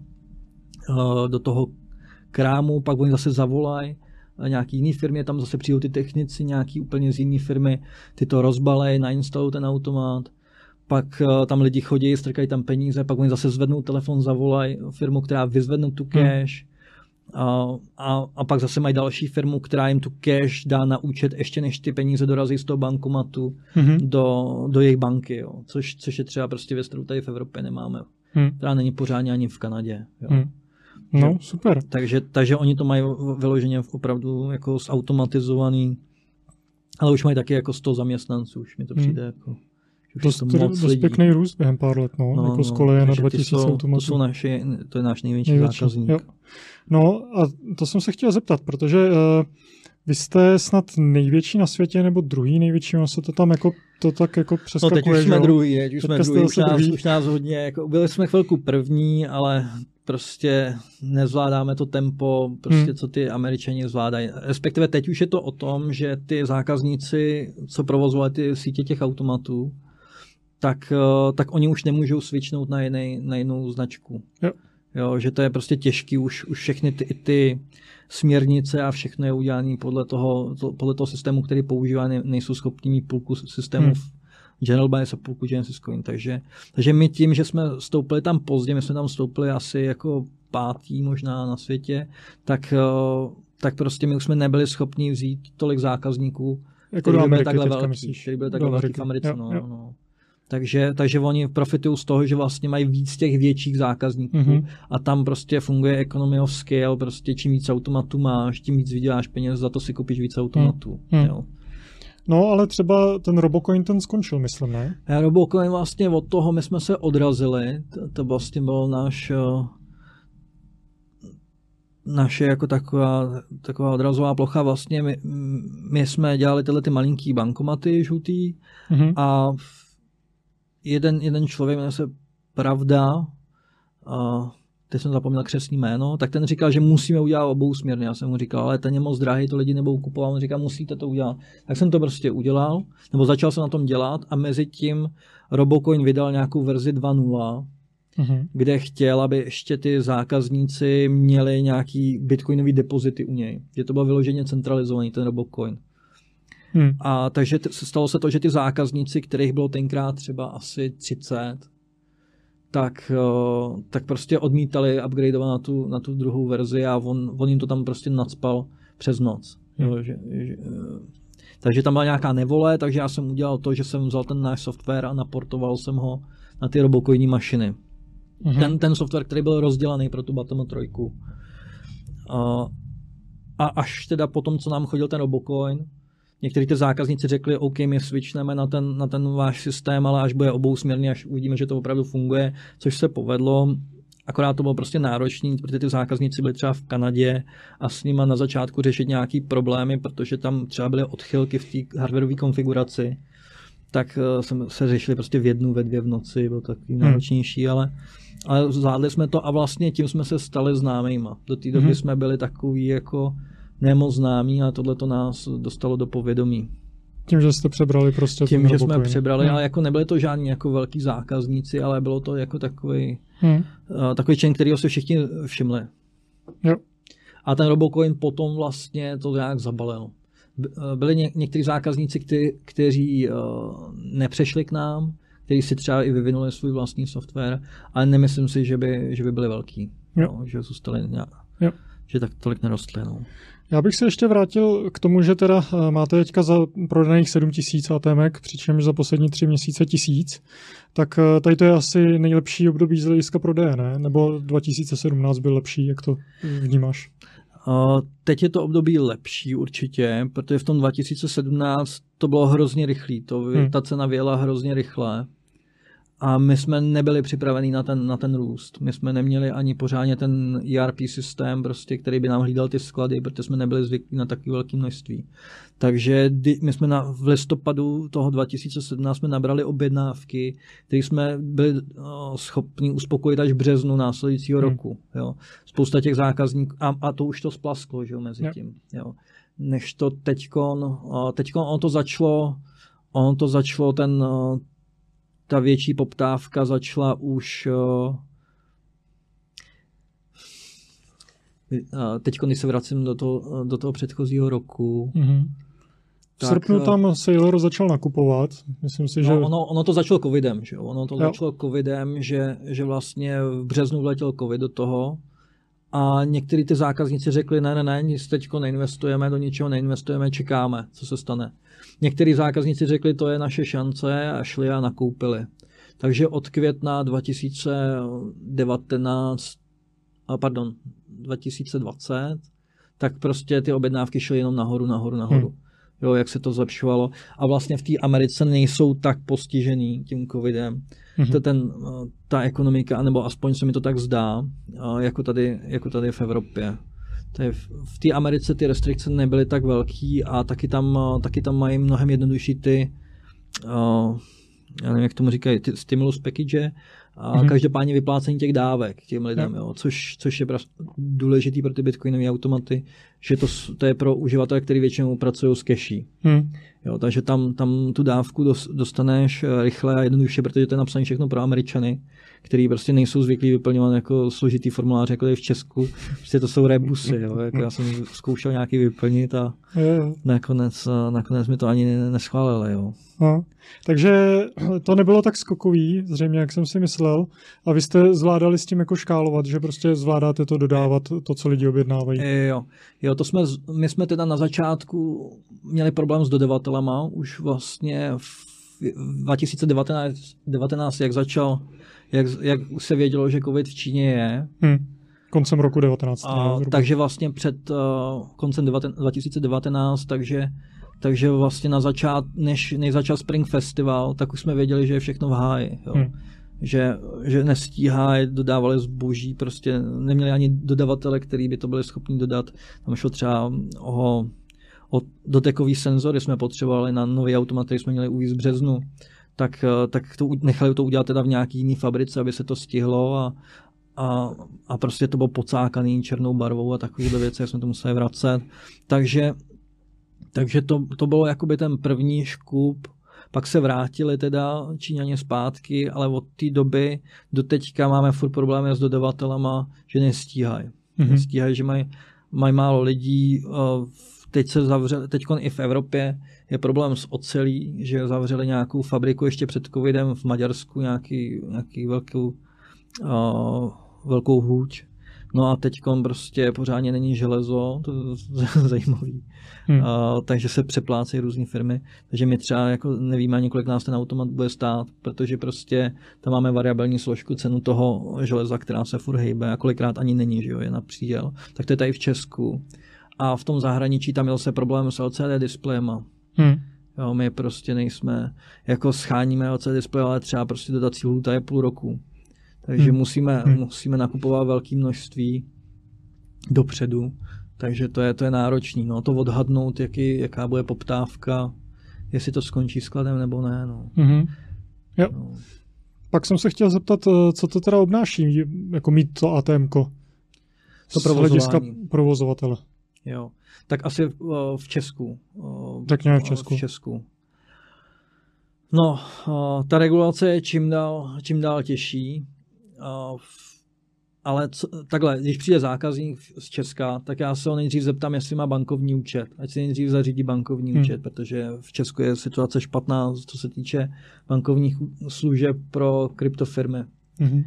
eh, do toho krámu, pak oni zase zavolají nějaký jiný firmě, tam zase přijdou ty technici, nějaký úplně z jiné firmy, ty to rozbalej, nainstalují ten automat, pak uh, tam lidi chodí, strkají tam peníze, pak oni zase zvednou telefon, zavolají firmu, která vyzvedne tu hmm. cash. Hmm. A, a, a pak zase mají další firmu, která jim tu cash dá na účet ještě než ty peníze dorazí z toho bankomatu hmm. do, do jejich banky, jo. Což, což je třeba prostě věc, kterou tady v Evropě nemáme. Hmm. Která není pořádně ani v Kanadě. Jo. Hmm. No, super. Takže, takže oni to mají vyloženě opravdu jako zautomatizovaný, ale už mají taky jako 100 zaměstnanců, už mi to hmm. přijde jako Dost, dost pěkný růst během pár let, no, no jako z koleje na 2000 automatů. To, jsou naši, to je náš největší, největší zákazník. Jo. No a to jsem se chtěl zeptat, protože uh, vy jste snad největší na světě, nebo druhý největší, ono se to tam jako to tak jako přeskakuje. No teď už jsme druhý, teď už jsme druhý, už nás, druhý. už nás hodně, jako, byli jsme chvilku první, ale prostě nezvládáme to tempo, prostě hmm. co ty američani zvládají. Respektive teď už je to o tom, že ty zákazníci, co provozovali ty sítě těch automatů, tak, eh, tak oni už nemůžou switchnout na, jiný, na jinou značku. Jo. Jo, že to je prostě těžký, už, už všechny ty, ty směrnice a všechno je udělané podle toho, to, podle toho systému, který používá, ne, nejsou schopní půlku systému hmm. General Bias a půlku Genesis Coin. Takže, takže my tím, že jsme stoupili tam pozdě, my jsme tam stoupili asi jako pátý možná na světě, tak, eh, tak prostě my už jsme nebyli schopni vzít tolik zákazníků, jako který byli takhle velký, který byli takhle velký v Americe. Jo, no, jo. No. Takže, takže oni profitují z toho, že vlastně mají víc těch větších zákazníků mm-hmm. a tam prostě funguje economy of scale, prostě čím víc automatů máš, tím víc vyděláš peněz, za to si koupíš víc automatů. Mm-hmm. Jo. No, ale třeba ten Robocoin ten skončil, myslím, ne? A Robocoin vlastně od toho my jsme se odrazili, to, to vlastně byl náš eh, naše jako taková, taková odrazová plocha vlastně, my, my jsme dělali tyhle ty malinký bankomaty žlutý mm-hmm. a jeden, jeden člověk, jmenuje se Pravda, a teď jsem zapomněl křesní jméno, tak ten říkal, že musíme udělat obou směrně. Já jsem mu říkal, ale ten je moc drahý, to lidi nebudou kupovat. On říkal, musíte to udělat. Tak jsem to prostě udělal, nebo začal jsem na tom dělat a mezi tím Robocoin vydal nějakou verzi 2.0, uh-huh. kde chtěl, aby ještě ty zákazníci měli nějaký bitcoinový depozity u něj. Že to bylo vyloženě centralizovaný, ten Robocoin. Hmm. A takže t- stalo se to, že ty zákazníci, kterých bylo tenkrát třeba asi 30, tak, uh, tak prostě odmítali upgradeovat na tu, na tu druhou verzi a on, on jim to tam prostě nadspal přes noc. Hmm. Jo, že, že, uh, takže tam byla nějaká nevole, takže já jsem udělal to, že jsem vzal ten náš software a naportoval jsem ho na ty robokojní mašiny. Hmm. Ten, ten software, který byl rozdělaný pro tu Batomu trojku. Uh, a až teda potom, co nám chodil ten Robocoin, Někteří ty zákazníci řekli, OK, my switchneme na ten, na ten váš systém, ale až bude obousměrný, až uvidíme, že to opravdu funguje, což se povedlo. Akorát to bylo prostě náročný, protože ty zákazníci byli třeba v Kanadě a s nimi na začátku řešit nějaký problémy, protože tam třeba byly odchylky v té hardwareové konfiguraci. Tak eh, jsme se řešili prostě v jednu, ve dvě v noci, bylo takový hmm. náročnější, ale, ale zvládli jsme to a vlastně tím jsme se stali známýma. Do té doby hmm. jsme byli takový jako nemoc známý a tohle to nás dostalo do povědomí. Tím, že jste přebrali prostě Tím, že jsme přebrali, hmm. ale jako nebyly to žádní jako velký zákazníci, ale bylo to jako takový, hmm. uh, takový člen, kterýho se všichni všimli. Jo. A ten Robocoin potom vlastně to nějak zabalil. Eh, byli ně, někteří zákazníci, kteří, kteří uh, nepřešli k nám, kteří si třeba i vyvinuli svůj vlastní software, ale nemyslím si, že by, že by byli velký. Jo. No, že zůstali nějak. Jo že tak tolik nerostly. No. Já bych se ještě vrátil k tomu, že teda eh, máte teďka za prodaných 7 tisíc ATMek, přičemž za poslední tři měsíce tisíc. Tak eh, tady to je asi nejlepší období z hlediska prodeje, ne? Nebo 2017 byl lepší, jak to vnímáš? Uh, teď je to období lepší určitě, protože v tom 2017 to bylo hrozně rychlé. To, hmm. Ta cena věla hrozně rychle a my jsme nebyli připraveni na ten, na ten růst. My jsme neměli ani pořádně ten ERP systém, prostě, který by nám hlídal ty sklady, protože jsme nebyli zvyklí na takové velké množství. Takže my jsme na, v listopadu toho 2017 jsme nabrali objednávky, které jsme byli o, schopni uspokojit až v březnu následujícího hmm. roku. Jo. Spousta těch zákazníků, a, a to už to splasklo že, mezi tím. Jo. Než to teďkon, teďkon on to začalo, on to začalo ten, ta větší poptávka začala už teď, když se vracím do toho, do toho předchozího roku, mm-hmm. V srpnu tam Sailor začal nakupovat. Myslím si, no, že... Ono, ono to začalo covidem, že jo? Ono to jo. začalo covidem, že, že vlastně v březnu vletěl covid do toho a některý ty zákazníci řekli, ne, ne, ne, nic teďko neinvestujeme, do ničeho neinvestujeme, čekáme, co se stane. Někteří zákazníci řekli, to je naše šance a šli a nakoupili. Takže od května 2019, a pardon, 2020, tak prostě ty objednávky šly jenom nahoru, nahoru, nahoru. Hmm. Jo, jak se to zlepšovalo. A vlastně v té Americe nejsou tak postižený tím covidem. Hmm. To ten, ta ekonomika, nebo aspoň se mi to tak zdá, jako tady, jako tady v Evropě. To v té Americe ty restrikce nebyly tak velký a taky tam, taky tam mají mnohem jednodušší ty, já nevím, jak tomu říkají, ty stimulus package a mm-hmm. každopádně vyplácení těch dávek těm lidem, jo, což, což je důležitý pro ty bitcoinové automaty, že to, to je pro uživatele, který většinou pracují s cashi. Mm. Jo, takže tam, tam tu dávku dostaneš eh, rychle a jednoduše, protože to je napsané všechno pro Američany který prostě nejsou zvyklí vyplňovat jako složitý formulář, jako je v Česku. Prostě to jsou rebusy, jo. Jako já jsem zkoušel nějaký vyplnit a nakonec, nakonec mi to ani neschválili, jo. No, takže to nebylo tak skokový, zřejmě, jak jsem si myslel. A vy jste zvládali s tím jako škálovat, že prostě zvládáte to dodávat, to, co lidi objednávají. Jo, jo to jsme, my jsme teda na začátku měli problém s dodavatelema, už vlastně v 2019, 19, jak začal jak, jak se vědělo, že COVID v Číně je. Hmm. Koncem roku 19. A, takže vlastně před uh, koncem 19, 2019, takže takže vlastně na začát, než, než začal Spring Festival, tak už jsme věděli, že je všechno v háji. Jo. Hmm. Že, že nestíhají, dodávali zboží, prostě neměli ani dodavatele, který by to byli schopni dodat. Tam šlo třeba o, o dotekový senzory, jsme potřebovali na nový automat, který jsme měli uvízt v březnu tak, eh, tak to nechali to udělat teda v nějaký jiný fabrice, aby se to stihlo a, a, a prostě to bylo pocákaný černou barvou a takovýhle věci, jak jsme to museli vracet. Takže, takže to, to bylo jakoby ten první škup, pak se vrátili teda Číňaně zpátky, ale od té doby do teďka máme furt problémy s dodavatelama, že nestíhají. Mm-hmm. Nestíhají, že mají, mají málo lidí, uh, Teď se zavřeli, teď i v Evropě je problém s ocelí, že zavřeli nějakou fabriku ještě před covidem v Maďarsku, nějaký, nějaký velkou, uh, velkou hůč. No a teď prostě pořádně není železo, to je zajímavý. Hmm. Uh, takže se přeplácejí různé firmy. Takže my třeba jako nevíme ani, kolik nás ten automat bude stát, protože prostě tam máme variabilní složku cenu toho železa, která se furt hejbe a kolikrát ani není, že jo, je na příděl. Tak to je tady v Česku a v tom zahraničí tam měl se problém s LCD displejema. Hmm. Jo, my prostě nejsme, jako scháníme LCD displeje, ale třeba prostě dodací lhůta je půl roku. Takže hmm. musíme, hmm. musíme nakupovat velké množství dopředu. Takže to je, to je náročný. No, to odhadnout, jaký, jaká bude poptávka, jestli to skončí skladem nebo ne. No. Hmm. Jo. No. Pak jsem se chtěl zeptat, eh, co to teda obnáší, jako mít to ATM. To provozování. provozovatele. Jo. Tak asi uh, v Česku. Uh, tak nějak v Česku. V Česku. No, uh, ta regulace je čím dál, čím dál těžší. Uh, ale co, takhle, když přijde zákazník z Česka, tak já se ho nejdřív zeptám, jestli má bankovní účet. Ať si nejdřív zařídí bankovní hmm. účet, protože v Česku je situace špatná, co se týče bankovních služeb pro kryptofirmy. Hmm.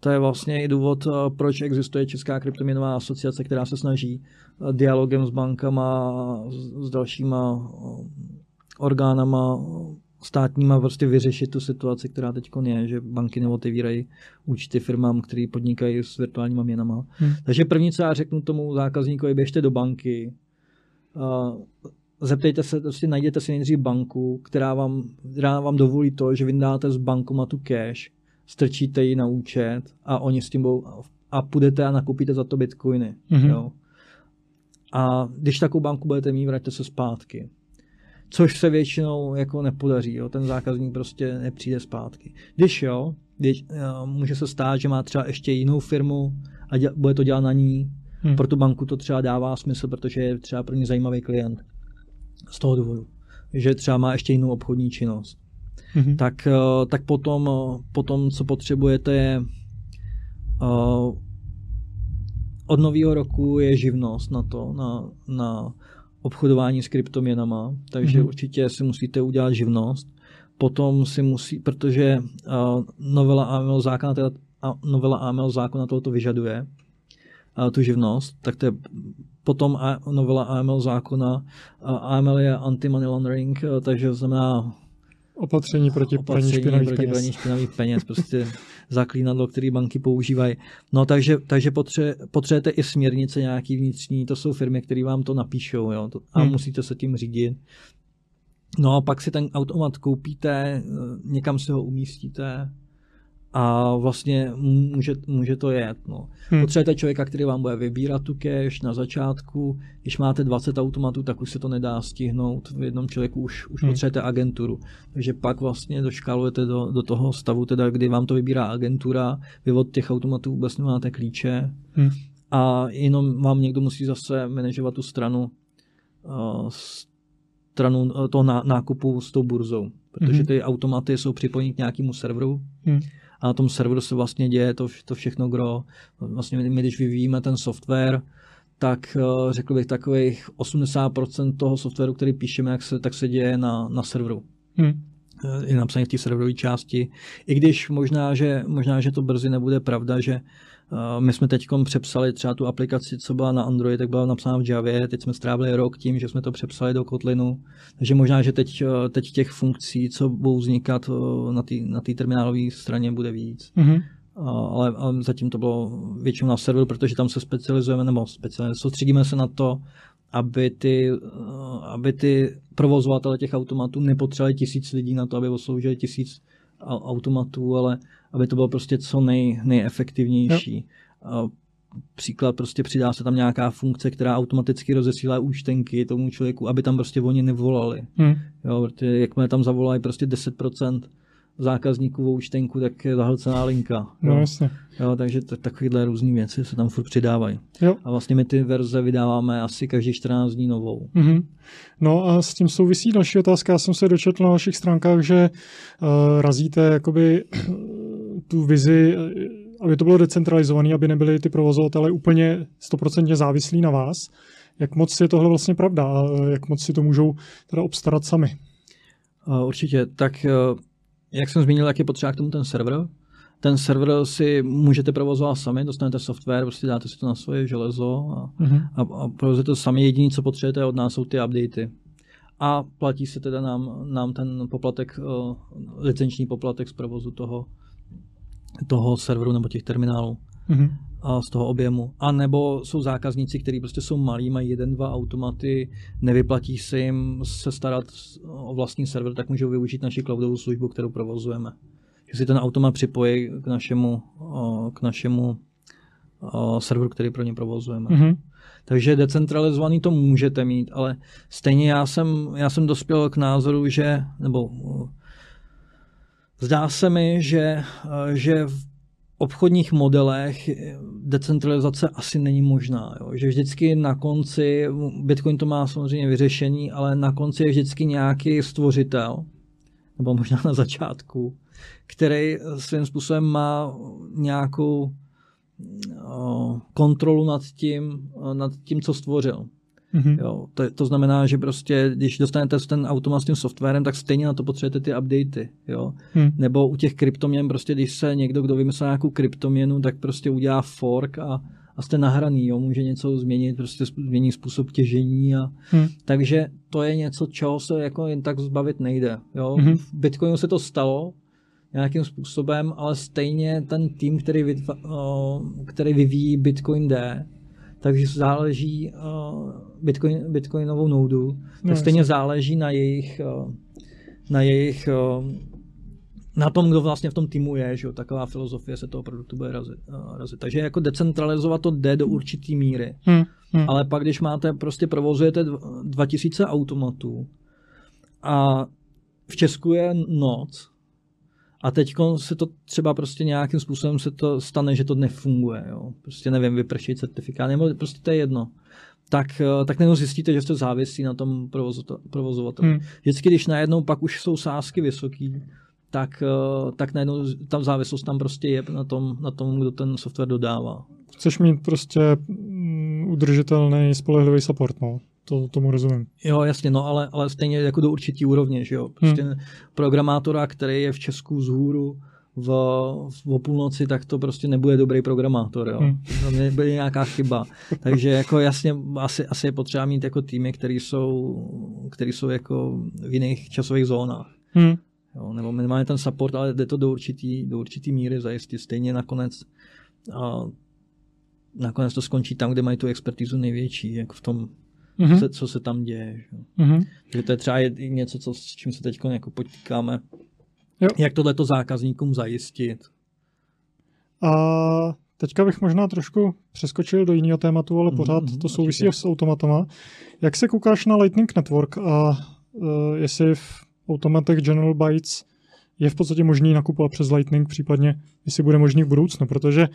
To je vlastně i důvod, eh, proč existuje Česká kryptoměnová asociace, která se snaží eh, dialogem s bankama, s dalšíma orgánama státníma prostě vyřešit tu situaci, která teď je, že banky neotevírají účty firmám, které podnikají s virtuálníma měnama. Hmm. Takže první, co já řeknu tomu zákazníkovi, běžte do banky, zeptejte se, prostě najděte si nejdřív banku, která vám, která vám dovolí to, že vyndáte z bankomatu cash, strčíte ji na účet a oni s tím budou, a půjdete a nakoupíte za to bitcoiny. Mm-hmm. Jo. A když takovou banku budete mít, vraťte se zpátky. Což se většinou jako nepodaří, jo. ten zákazník prostě nepřijde zpátky. Když jo, když, jo, může se stát, že má třeba ještě jinou firmu a děl, bude to dělat na ní, hmm. pro tu banku to třeba dává smysl, protože je třeba pro ně zajímavý klient. Z toho důvodu, že třeba má ještě jinou obchodní činnost. Hmm. Tak, eh, tak potom, eh, potom, co potřebujete, je uh, od nového roku je živnost na to, na, na obchodování s kryptoměnama, takže mm-hmm. určitě si musíte udělat živnost. Potom si musí, protože uh, novela AML zákona, teda, uh, novela AML zákona tohoto vyžaduje, uh, tu živnost, tak to je potom a, novela AML zákona. Uh, AML je anti-money laundering, uh, takže znamená Opatření proti praní špinavých proti peněz. špinavých peněz, prostě zaklínadlo, které banky používají. No takže, takže potře, potřebujete i směrnice nějaký vnitřní, to jsou firmy, které vám to napíšou jo, to, a hmm. musíte se tím řídit. No a pak si ten automat koupíte, někam si ho umístíte, a vlastně může, může to jet. No. Hmm. Potřebujete člověka, který vám bude vybírat tu cash na začátku. Když máte 20 automatů, tak už se to nedá stihnout. V jednom člověku už, už hmm. potřebujete agenturu. Takže pak vlastně doškálujete do, do toho stavu, teda, kdy vám to vybírá agentura, vy od těch automatů vůbec nemáte klíče hmm. a jenom vám někdo musí zase manažovat tu stranu, uh, stranu uh, toho nákupu s tou burzou. Protože hmm. ty automaty jsou připojeny k nějakému serveru. Hmm a na tom serveru se vlastně děje to, to všechno gro. Vlastně my, když vyvíjíme ten software, tak eh, řekl bych takových 80% toho softwaru, který píšeme, jak se, tak se děje na, na serveru. Hmm. Je napsané v té serverové části. I když možná že, možná, že to brzy nebude pravda, že my jsme teď přepsali třeba tu aplikaci, co byla na Android, tak byla napsána v Javě, teď jsme strávili rok tím, že jsme to přepsali do Kotlinu, takže možná, že teď, teď těch funkcí, co budou vznikat na té na terminálové straně, bude víc. Mm-hmm. Ale, ale zatím to bylo většinou na serveru, protože tam se specializujeme, nebo specializujeme, soustředíme se na to, aby ty, aby ty provozovatele těch automatů nepotřebovali tisíc lidí na to, aby obsloužili tisíc automatů, ale aby to bylo prostě co nej, nejefektivnější. Jo. Příklad, prostě přidá se tam nějaká funkce, která automaticky rozesílá účtenky tomu člověku, aby tam prostě oni nevolali. Hmm. Jo, protože jakmile tam zavolají prostě 10% zákazníků účtenku, tak je zahlcená linka. No, jo. jasně. Jo, takže t- takovéhle různé věci se tam furt přidávají. Jo. A vlastně my ty verze vydáváme asi každý 14 dní novou. Mm-hmm. No a s tím souvisí další otázka. Já jsem se dočetl na vašich stránkách, že uh, razíte jakoby tu vizi, aby to bylo decentralizované, aby nebyli ty provozovatele úplně stoprocentně závislí na vás. Jak moc je tohle vlastně pravda a jak moc si to můžou teda obstarat sami? Určitě. Tak jak jsem zmínil, jak je potřeba k tomu ten server. Ten server si můžete provozovat sami, dostanete software, prostě dáte si to na svoje železo a, mm-hmm. a, a provozujete to sami. Jediné, co potřebujete od nás, jsou ty updaty. A platí se teda nám, nám ten poplatek, uh, licenční poplatek z provozu toho, toho serveru nebo těch terminálů. Mm-hmm. A z toho objemu. A nebo jsou zákazníci, kteří prostě jsou malí, mají jeden, dva automaty, nevyplatí se jim se starat o vlastní server, tak můžou využít naši cloudovou službu, kterou provozujeme. Že si ten automat připojí k našemu, k našemu serveru, který pro ně provozujeme. Mm-hmm. Takže decentralizovaný to můžete mít, ale stejně já jsem, já jsem dospěl k názoru, že, nebo zdá se mi, že, že v obchodních modelech decentralizace asi není možná. Jo? Že vždycky na konci, Bitcoin to má samozřejmě vyřešení, ale na konci je vždycky nějaký stvořitel, nebo možná na začátku, který svým způsobem má nějakou kontrolu nad tím, nad tím, co stvořil. Mm-hmm. Jo, to, to znamená, že prostě, když dostanete ten automat s tím softwarem, tak stejně na to potřebujete ty updaty. Jo? Mm. Nebo u těch kryptoměn, prostě když se někdo, kdo vymyslel nějakou kryptoměnu, tak prostě udělá fork a, a jste nahraný, jo? může něco změnit, prostě změní způsob těžení. A, mm. Takže to je něco, čeho se jako jen tak zbavit nejde. Jo? Mm-hmm. V Bitcoinu se to stalo, nějakým způsobem, ale stejně ten tým, který, vytva, který vyvíjí Bitcoin D, takže záleží Bitcoin, Bitcoinovou noudu, tak no, stejně jasný. záleží na jejich, uh, na jejich uh, na tom, kdo vlastně v tom týmu je, že jo, taková filozofie se toho produktu bude razit. Uh, razit. Takže jako decentralizovat to jde do určitý míry. Hmm, hmm. Ale pak, když máte, prostě provozujete 2000 automatů a v Česku je noc, a teď se to třeba prostě nějakým způsobem se to stane, že to nefunguje. Jo? Prostě nevím, vyprší certifikát, nebo prostě to je jedno. Tak, eh, tak najednou zjistíte, že jste závisí na tom provozovateli. Hmm. Vždycky, když najednou pak už jsou sázky vysoký, tak, eh, tak najednou tam závislost tam prostě je na tom, na tom, kdo ten software dodává. Chceš mít prostě mm, udržitelný, spolehlivý support, no to, tomu rozumím. Jo, jasně, no ale, ale stejně jako do určitý úrovně, že jo. Prostě hmm. programátora, který je v Česku z hůru v, v půlnoci, tak to prostě nebude dobrý programátor, jo. Hmm. To bude nějaká chyba. Takže jako jasně, asi, asi je potřeba mít jako týmy, které jsou, který jsou jako v jiných časových zónách. Hmm. Jo, nebo minimálně ten support, ale jde to do určitý, do určitý míry zajistit. Stejně nakonec a nakonec to skončí tam, kde mají tu expertizu největší, jako v tom mm-hmm. co, co se tam děje. Že? Mm-hmm. Takže to je třeba něco, co, s čím se teď jako potýkáme. Jo. Jak tohleto zákazníkům zajistit. A teďka bych možná trošku přeskočil do jiného tématu, ale pořád mm-hmm, to souvisí určitě. s automatama. Jak se koukáš na Lightning Network a uh, jestli v automatech General Bytes je v podstatě možný nakupovat přes Lightning, případně jestli bude možný v budoucnu, protože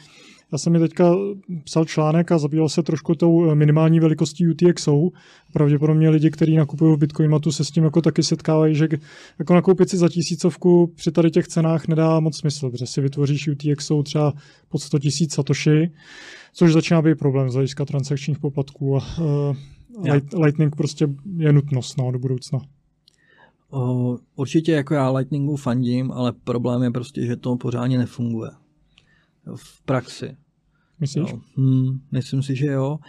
já jsem mi teďka psal článek a zabýval se trošku tou minimální velikostí UTXO. Pravděpodobně lidi, kteří nakupují v Bitcoinmatu, se s tím jako taky setkávají, že jako nakoupit si za tisícovku při tady těch cenách nedá moc smysl, protože si vytvoříš UTXO třeba pod 100 tisíc satoshi, což začíná být problém z hlediska transakčních poplatků a uh, Light, Lightning prostě je nutnost no, do budoucna. O, určitě jako já Lightningu fandím, ale problém je prostě, že to pořádně nefunguje v praxi. Myslíš? Jo. Hmm, myslím si, že jo.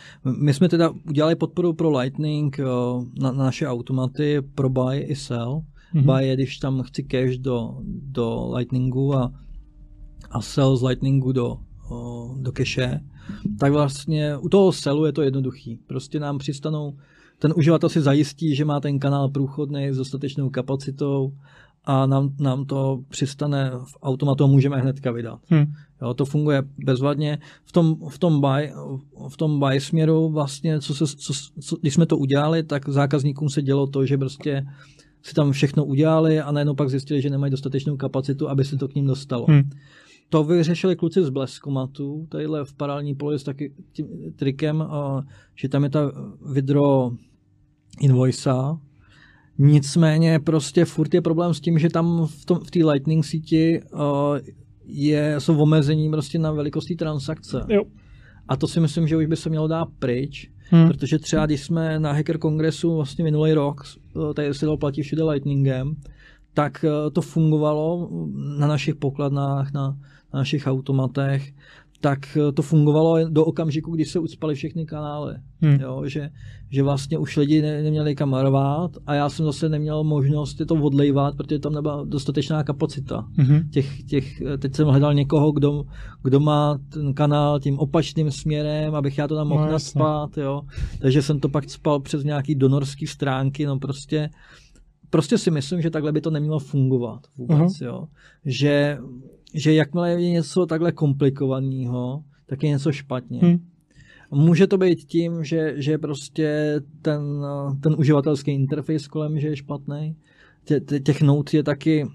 My jsme teda udělali podporu pro Lightning na, na naše automaty pro buy i sell. Mm-hmm. Buy je, když tam chci cash do, do Lightningu a, a sell z Lightningu do, do cache, tak vlastně u toho sellu je to jednoduchý. Prostě nám přistanou, ten uživatel si zajistí, že má ten kanál průchodný s dostatečnou kapacitou a nám, nám to přistane v automatu a můžeme hnedka vydat. Hmm. Jo, to funguje bezvadně. V tom, v tom, buy, v tom buy směru vlastně, co se, co, co, když jsme to udělali, tak zákazníkům se dělo to, že prostě si tam všechno udělali a najednou pak zjistili, že nemají dostatečnou kapacitu, aby se to k ním dostalo. Hmm. To vyřešili kluci z Bleskomatu, tadyhle v paralelní poli s taky tím trikem, že tam je ta vidro invoice, Nicméně prostě furt je problém s tím, že tam v, tom, v té Lightning síti uh, je, jsou omezení prostě na velikosti transakce. Jo. A to si myslím, že už by se mělo dát pryč, hmm. protože třeba když jsme na Hacker Kongresu vlastně minulý rok, uh, tady se to platí všude Lightningem, tak uh, to fungovalo na našich pokladnách, na, na našich automatech tak eh, to fungovalo do okamžiku, kdy se ucpaly všechny kanály. Hmm. Jo, že, že vlastně už lidi ne, neměli kam rvát a já jsem zase neměl možnost to odlejvat, protože tam nebyla dostatečná kapacita. Hmm. Těch, těch, eh, teď jsem hledal někoho, kdo, kdo má ten kanál tím opačným směrem, abych já to tam mohl no, naspat. Jo. Takže jsem to pak spal přes nějaký donorský stránky, no prostě prostě si myslím, že takhle by to nemělo fungovat vůbec, uh-huh. jo. Že že jakmile je něco takhle komplikovaného, tak je něco špatně. Hmm. Může to být tím, že, že prostě ten, ten uživatelský interface kolem že je špatný. Tě, těch nout je taky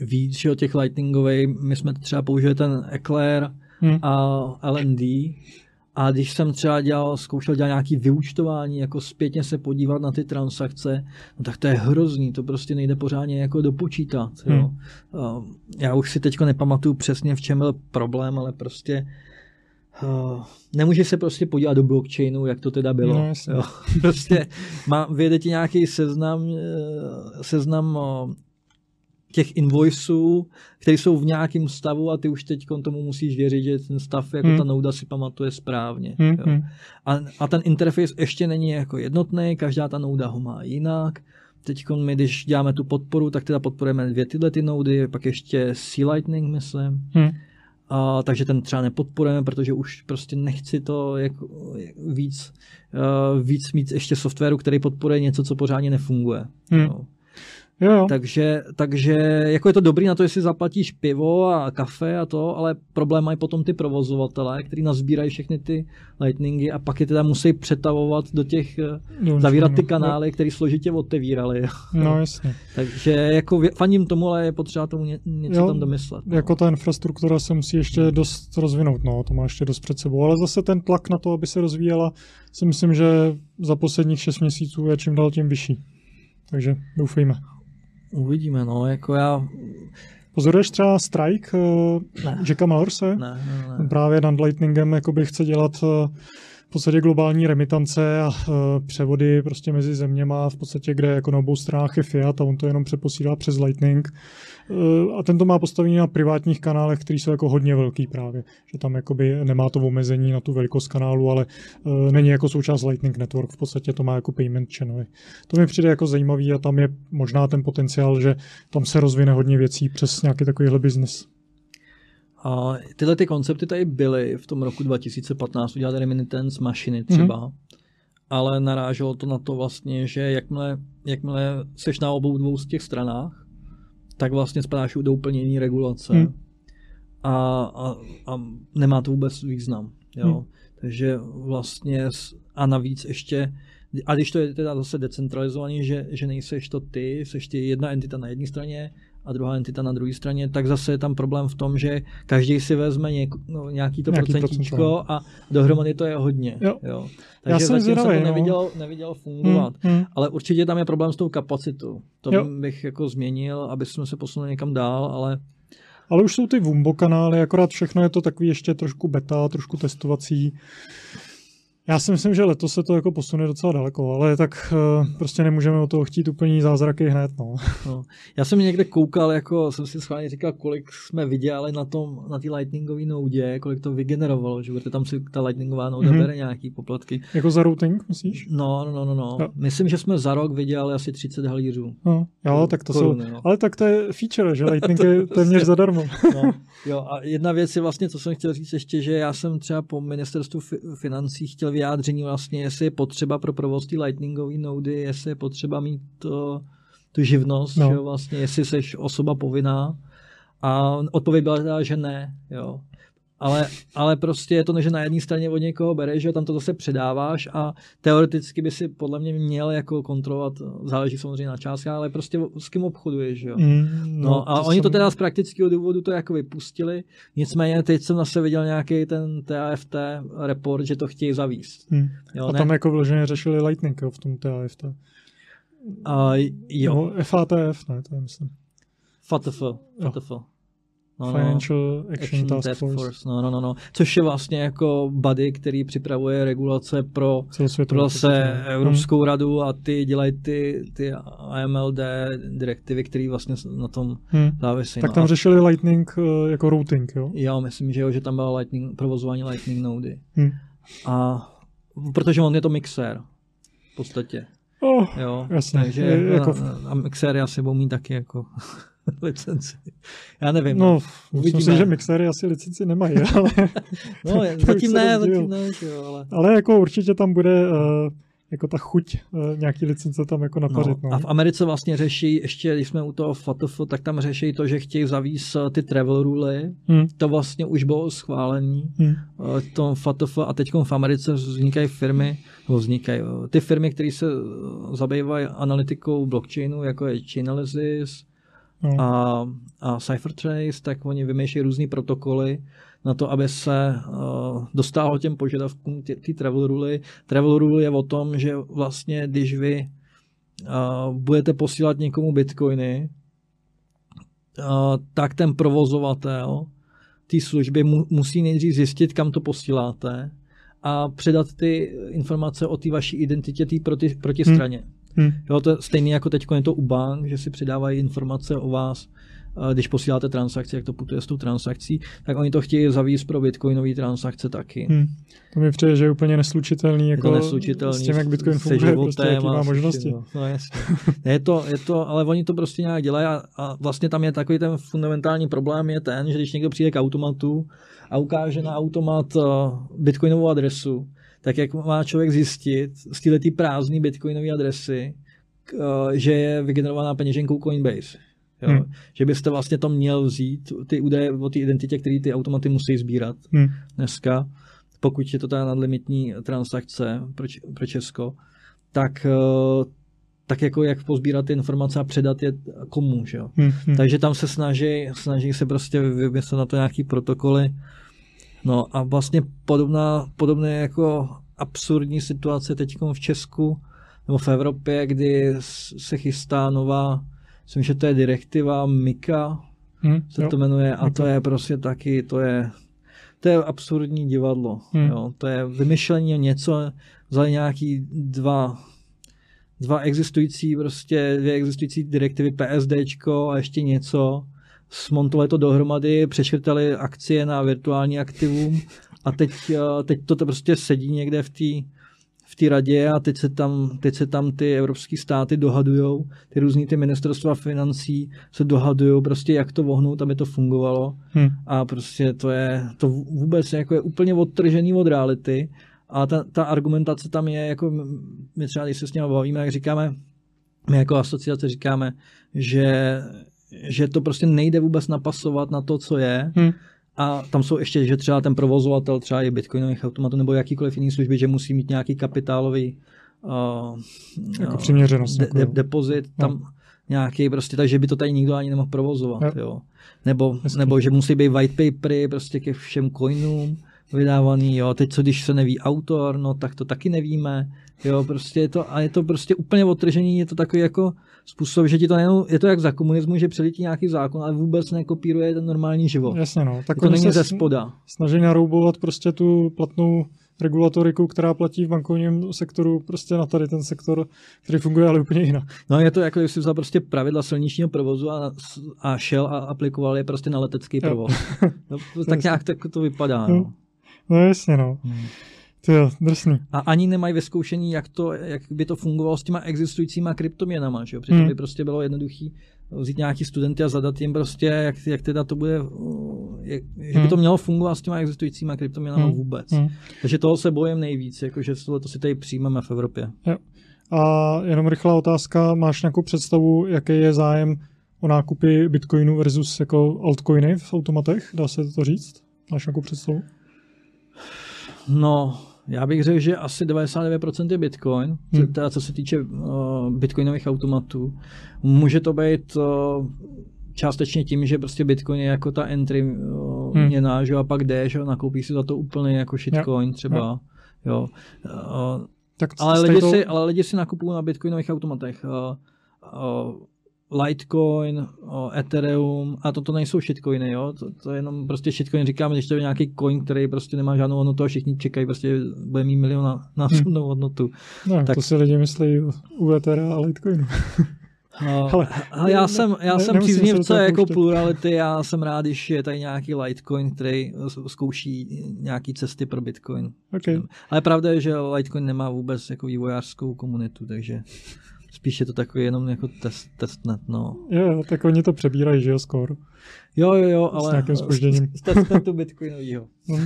víc, že těch lightningových. My jsme třeba použili ten Eclair hmm. a LND, a když jsem třeba dělal, zkoušel dělat nějaký vyučtování, jako zpětně se podívat na ty transakce, no tak to je hrozný, to prostě nejde pořádně jako dopočítat. Jo. Hmm. Já už si teďko nepamatuju přesně, v čem byl problém, ale prostě Uh, nemůže se prostě podívat do blockchainu, jak to teda bylo. No, jo. prostě má, vyjede ti nějaký seznam, eh, seznam eh, těch invoiceů, které jsou v nějakém stavu a ty už teď tomu musíš věřit, že ten stav, jako Hmm. ta nouda si pamatuje správně. Hmm, jo. hmm. A, a ten interface ještě není jako jednotný, každá ta nouda ho má jinak. Teď my, když děláme tu podporu, tak teda podporujeme dvě tyhle ty noudy, pak ještě C-Lightning, myslím. Hmm. A, takže ten třeba nepodporujeme, protože už prostě nechci to jako, jak víc, uh, víc mít ještě softwaru, který podporuje něco, co pořádně nefunguje. Hmm. Jo. Jo, jo. Takže, takže jako je to dobrý na to, jestli zaplatíš pivo a kafe a to, ale problém mají potom ty provozovatele, kteří nazbírají všechny ty lightningy a pak je teda musí přetavovat do těch, eh, Jo, zavírat ty kanály, které složitě otevírali. No jasně. Takže jako faním tomu, ale je potřeba tomu ně, něco Jo, tam domyslet. no. Jako ta infrastruktura se musí ještě dost rozvinout, no, to má ještě dost před sebou, ale zase ten tlak na to, aby se rozvíjela, si myslím, že za posledních 6 měsíců je čím dál tím vyšší. Takže doufejme. Uvidíme, no, jako já... Pozoruješ třeba strike uh, Ne. Jacka Malorse? Ne, ne, ne. Právě nad Lightningem jakoby chce dělat v podstatě globální remitance a eh, převody prostě mezi zeměma, v podstatě kde jako na obou stranách je fiat a on to jenom přeposílá přes Lightning. Eh, A ten to má postavený na privátních kanálech, který jsou jako hodně velký právě, že tam jakoby nemá to omezení na tu velikost kanálu, ale eh, není jako součást Lightning Network, v podstatě to má jako payment channely. To mi přijde jako zajímavý a tam je možná ten potenciál, že tam se rozvine hodně věcí přes nějaký takovýhle biznis. A tyhle ty koncepty tady byly v tom roku 2015, udělat remittance mašiny třeba, mm-hmm. ale naráželo to na to vlastně, že jakmile, jakmile seš na obou dvou z těch stranách, tak vlastně spadáš do úplně jiný regulace Hmm. a, a, a nemá to vůbec význam. Jo? Hmm. Takže vlastně a navíc ještě a když to je teda zase decentralizovaný, že, že nejseš to ty, seš ty jedna entita na jedné straně a druhá entita na druhé straně, tak zase je tam problém v tom, že každý si vezme něk, no, nějaký to Nějaký procentíčko procento. a dohromady to je hodně. Jo. Jo. Já Takže jsem zatím jsem zvědavej, to no. neviděl, neviděl fungovat. Hmm, hmm. Ale určitě tam je problém s tou kapacitou. To Jo. bych jako změnil, aby jsme se posunuli někam dál, ale Ale už jsou ty Wumbo kanály, akorát všechno je to takový ještě trošku beta, trošku testovací. Já si myslím, že letos se to jako posune docela daleko, ale tak uh, prostě nemůžeme o toho chtít úplně zázraky hned. No. No. Já jsem někde koukal, jako jsem si schválně říkal, kolik jsme vydělali na tom, na té lightningové noudě, kolik to vygenerovalo, že protože tam si ta lightningová nouda Mhm. mm-hmm. bere nějaký poplatky. Jako za routing, myslíš? No, no, no, no, no. Myslím, že jsme za rok vydělali asi 30 halířů. No, jo, tak to Koruny, jsou, no. ale tak to je feature, že Lightning je téměř zadarmo. No, jo, a jedna věc je vlastně, co jsem chtěl říct ještě, že já jsem třeba po ministerstvu fi- financí chtěl vyjádření vlastně, jestli je potřeba pro provoz té lightningové noudy, jestli je potřeba mít to, tu živnost, No. že jo, vlastně, jestli jsi osoba povinná. A odpověď byla teda, že ne, jo. Ale, ale prostě je to, že na jedné straně od někoho bereš, že jo, tam to zase předáváš a teoreticky by si podle mě měl jako kontrolovat, záleží samozřejmě na částce, ale prostě s kým obchoduješ, že jo. Mm, No, a oni to jsem- teda z praktického důvodu to jako vypustili, nicméně teď jsem zase viděl nějaký ten TAFT report, že to chtějí zavíst. Mm. Jo, A ne? tam jako vloženě řešili Lightning jo, v tom TAFT. A, jo, No, FATF, ne, to je myslím. FATF, FATF. No, no, Financial Action, Task, Force. No, no, no, no. Což je vlastně jako body, který připravuje regulace pro pro se podstatě. Evropskou radu a ty dělají ty, ty AMLD direktivy, které vlastně na tom Hmm. závisí. Tak no. tam A- řešili Lightning eh, jako routing, jo? Já myslím, že jo, že tam byla lightning, provozování Lightning nody. Hmm. A protože on je to mixér v podstatě. Oh, Jo, Jasně, takže je- jako, a mixéry asi budou mít taky jako licenci. Já nevím. no, myslím uvidíme. si, že mixéry asi licenci nemají, ale, no zatím ne, zatím ne, jo, ale... ale jako určitě tam bude uh, jako ta chuť uh, nějaký licence tam jako No, napařit. No, a v Americe vlastně řeší, ještě když jsme u toho FATF, tak tam řeší to, že chtějí zavíst eh, ty travel ruly. Hmm. To vlastně už bylo schválení. Hmm. eh, tom FATF a teď v Americe vznikají firmy, nebo vznikají ty firmy, které se zabývají analytikou blockchainu, jako je Chainalysis No. a, a Cyphertrace, tak oni vymýšlejí různé protokoly na to, aby se uh, dostalo těm požadavkům ty, travel ruly. Travel rule je o tom, že vlastně, když vy uh, budete posílat někomu bitcoiny, uh, tak ten provozovatel té služby mu, musí nejdřív zjistit, kam to posíláte a předat ty informace o té vaší identitě tý proti, protistraně. Hmm. Jo, to je stejné jako teď je to u bank, že si předávají informace o vás když posíláte transakci, jak to putuje s tou transakcí, tak oni to chtějí zavíst pro bitcoinové transakce taky. Hmm. To mi přijde, že je úplně neslučitelný, jako je to neslučitelný s tím, jak bitcoin funguje, prostě, jaký má možnosti. No, no jasně. je, to, je to, ale oni to prostě nějak dělají a, a vlastně tam je takový ten fundamentální problém je ten, že když někdo přijde k automatu a ukáže na automat uh, bitcoinovou adresu, tak jak má člověk zjistit z této prázdné bitcoinové adresy, uh, že je vygenerovaná peněženkou Coinbase. Jo? Hmm. Že byste vlastně to měl vzít, ty údaje o té identitě, které ty automaty musí sbírat hmm. dneska, pokud je to ta nadlimitní transakce pro, pro Česko, tak, eh, tak jako jak pozbírat ty informace a předat je komu. Že jo? Hmm. Hmm. Takže tam se snaží, snaží se prostě vymyslet na to nějaký protokoly. No a vlastně podobná, podobné jako absurdní situace teď v Česku nebo v Evropě, kdy se chystá nová myslím, že to je direktiva Mika, hmm, se jo. to jmenuje, a Mika. to je prostě taky, to je, to je absurdní divadlo. Hmm. Jo. To je vymyšlení něco, vzali nějaký dva dva existující, prostě dvě existující direktivy PSDčko a ještě něco, smontovali to dohromady, přeškrtali akcie na virtuální aktivum a teď, eh, teď to, to prostě sedí někde v té v té radě a teď se tam, teď se tam ty evropské státy dohadujou, ty různý ty ministerstva financí se dohadují prostě, jak to vohnout, aby to fungovalo hmm. a prostě to je, to vůbec jako je úplně odtržený od reality a ta, ta argumentace tam je, jako my třeba, když se s ním bavíme, jak říkáme, my jako asociace říkáme, že, že to prostě nejde vůbec napasovat na to, co je, hmm a tam jsou ještě, že třeba ten provozovatel třeba je bitcoinových automatů nebo jakýkoliv jiný služby, že musí mít nějaký kapitálový uh, jako přiměřenost. De, de, depozit no. tam nějaký prostě, takže by to tady nikdo ani nemohl provozovat. Jo. Jo. Nebo, nebo že musí být white papery prostě ke všem coinům vydávaný, jo. Teď co, když se neví autor, no tak to taky nevíme, jo, prostě je to, a je to prostě úplně otržení, je to takový jako způsob, že ti to nejenom, je to jak za komunismu, že přelítí nějaký zákon, ale vůbec nekopíruje ten normální život. Jasně, no. Tak to není ze spoda. Snaží naroubovat prostě tu platnou regulatoriku, která platí v bankovním sektoru, prostě na tady ten sektor, který funguje ale úplně jinak. No je to jako, jestli vzal prostě pravidla silničního provozu a, a šel a aplikoval je prostě na letecký provoz. No, tak nějak tak to vypadá. No, no jasně, no. Hmm. Je drsný. A ani nemají vyzkoušení, jak, to, jak by to fungovalo s těma existujícíma kryptoměnama. Že? Přitom hmm. by prostě bylo jednoduché vzít nějaký studenty a zadat jim prostě, jak, jak teda to bude, jak, že by hmm. to mělo fungovat s těma existujícíma kryptoměnama hmm. vůbec. Hmm. Takže toho se bojím nejvíc, jakože to si tady přijmeme v Evropě. Jo. A jenom rychlá otázka, máš nějakou představu, jaký je zájem o nákupy bitcoinu versus jako altcoiny v automatech? Dá se to říct? Máš nějakou představu? No, já bych řekl, že asi 99% je Bitcoin, hmm. teda co se týče uh, bitcoinových automatů. Může to být uh, částečně tím, že prostě Bitcoin je jako ta entry uh, hmm. měna, že a pak jdeš a nakoupíš si za to úplně jako shitcoin jo. třeba. Jo. Uh, tak ale, lidi to... si, ale lidi si nakupují na bitcoinových automatech. Uh, uh, Litecoin, Ethereum a toto nejsou shitcoiny, jo? To, to je jenom prostě shitcoin, říkám, když to je nějaký coin, který prostě nemá žádnou hodnotu a všichni čekají, prostě bude mít milion na, násobnou hmm. hodnotu. No, tak... to si lidi myslí u Ethera a Litecoinu. No, ale, ale já jsem, já ne, jsem příznivce jako plurality, já jsem rád, když je tady nějaký Litecoin, který zkouší nějaký cesty pro Bitcoin. Okay. Ale pravda je, že Litecoin nemá vůbec jako vývojářskou komunitu, takže Spíš je to takový jenom jako test, testnet, no. Jo, tak oni to přebírají, že jo, skoro. Jo, jo, jo, ale... S nějakým spožděním. Z, z testnetu bitcoinovýho. no.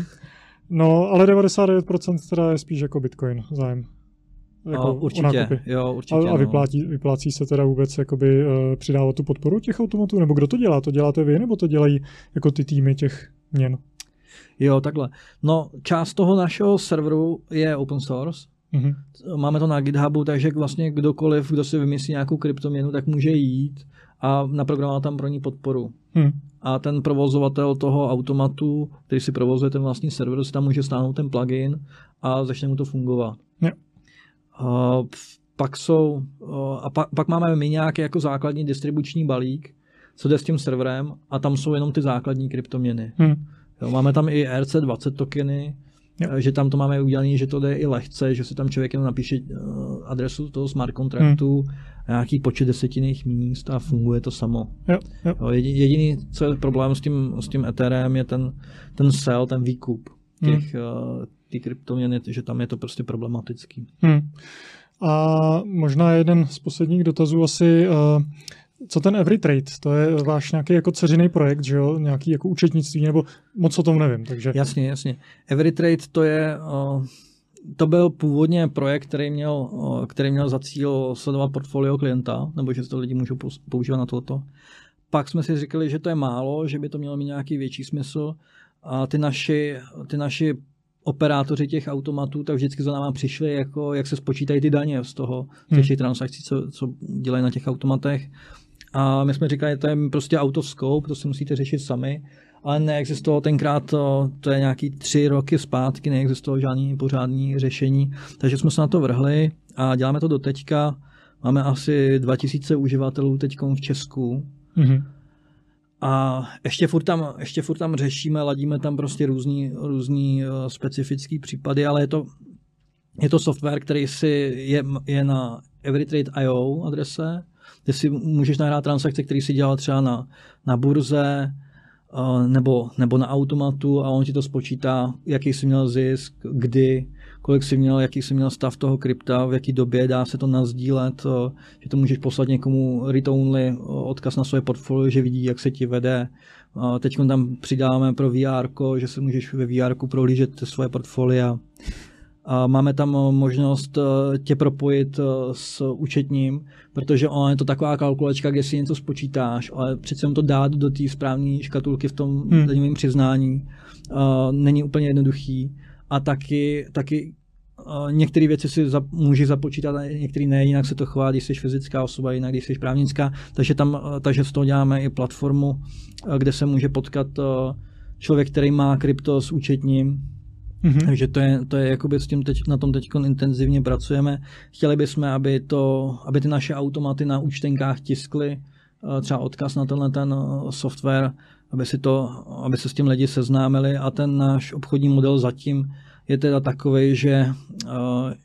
no, ale 99% teda je spíš jako bitcoin zájem. Jako no, určitě, jo, určitě. A, a no. vyplácí, vyplácí se teda vůbec jakoby uh, přidávat tu podporu těch automatů, nebo kdo to dělá? To děláte vy, nebo to dělají jako ty týmy těch měn? Jo, takhle. No, část toho našeho serveru je open source, Mm-hmm. Máme to na GitHubu, takže vlastně kdokoliv, kdo si vymyslí nějakou kryptoměnu, tak může jít a naprogramovat tam pro ní podporu. Mm. A ten provozovatel toho automatu, který si provozuje ten vlastní server, si tam může stáhnout ten plugin a začne mu to fungovat. Yeah. Uh, pak jsou, uh, a pak, pak máme my nějaký jako základní distribuční balík, co jde s tím serverem a tam jsou jenom ty základní kryptoměny. Mm. Jo, máme tam i ERC20 tokeny, jo. že tam to máme udělané, že to jde i lehce, že si tam člověk jenom napíše adresu toho smart kontraktu, hmm. nějaký počet desetinných míst a funguje to samo. Jo, jo. Jediný, co je problém s tím, s tím Ethereum, je ten, ten sell, ten výkup těch, hmm. ty kryptoměny, že tam je to prostě problematický. Hmm. A možná jeden z posledních dotazů asi, co ten Everytrade? To je váš nějaký jako ceřiný projekt, že jo? Nějaký jako účetnictví, nebo moc o tom nevím. Takže... Jasně, jasně. Everytrade to je, to byl původně projekt, který měl, který měl za cíl sledovat portfolio klienta, nebo že to lidi můžou používat na toto. Pak jsme si říkali, že to je málo, že by to mělo mít nějaký větší smysl. A ty naši, ty naši operátoři těch automatů, tak vždycky za náma přišli, jako jak se spočítají ty daně z toho, z těch hmm. transakcí, co, co dělají na těch automatech. A my jsme říkali, to je prostě scope, to si musíte řešit sami, ale neexistovalo tenkrát, to, to je nějaký tři roky zpátky, neexistovalo žádný pořádný řešení, takže jsme se na to vrhli a děláme to do teďka. Máme asi 2000 uživatelů teď v Česku. Mm-hmm. A ještě furt, tam, ještě furt tam řešíme, ladíme tam prostě různý, různý specifický případy, ale je to, je to software, který si je, je na Everytrade.io adrese, kde si můžeš nahrát transakce, které si dělal třeba na, na burze uh, nebo, nebo na automatu a on ti to spočítá, jaký jsi měl zisk, kdy, kolik jsi měl, jaký jsi měl stav toho krypta, v jaký době, dá se to nazdílet, uh, že to můžeš poslat někomu read-only odkaz na svoje portfolio, že vidí, jak se ti vede. Teď tam přidáme pro VR, že se můžeš ve VR prohlížet svoje portfolia. A máme tam eh, možnost eh, tě propojit eh, s účetním, protože ono je to taková kalkulačka, kde si něco spočítáš, ale přece to dát do té správné škatulky v tom hmm. daňovém přiznání není úplně jednoduchý. A taky, taky některé věci si za, můžeš započítat, a některé ne, jinak se to chová, když jsi fyzická osoba, jinak když jsi právnická. Takže, tam, takže z toho děláme i platformu, kde se může potkat člověk, který má krypto s účetním, Mm-hmm. Takže to je, to je jakoby s tím teď, na tom teď intenzivně pracujeme. Chtěli bychom, aby, to, aby ty naše automaty na účtenkách tiskly eh, třeba odkaz na tenhle ten eh, software, aby, si to, aby se s tím lidi seznámili a ten náš obchodní model zatím je teda takový, že, uh,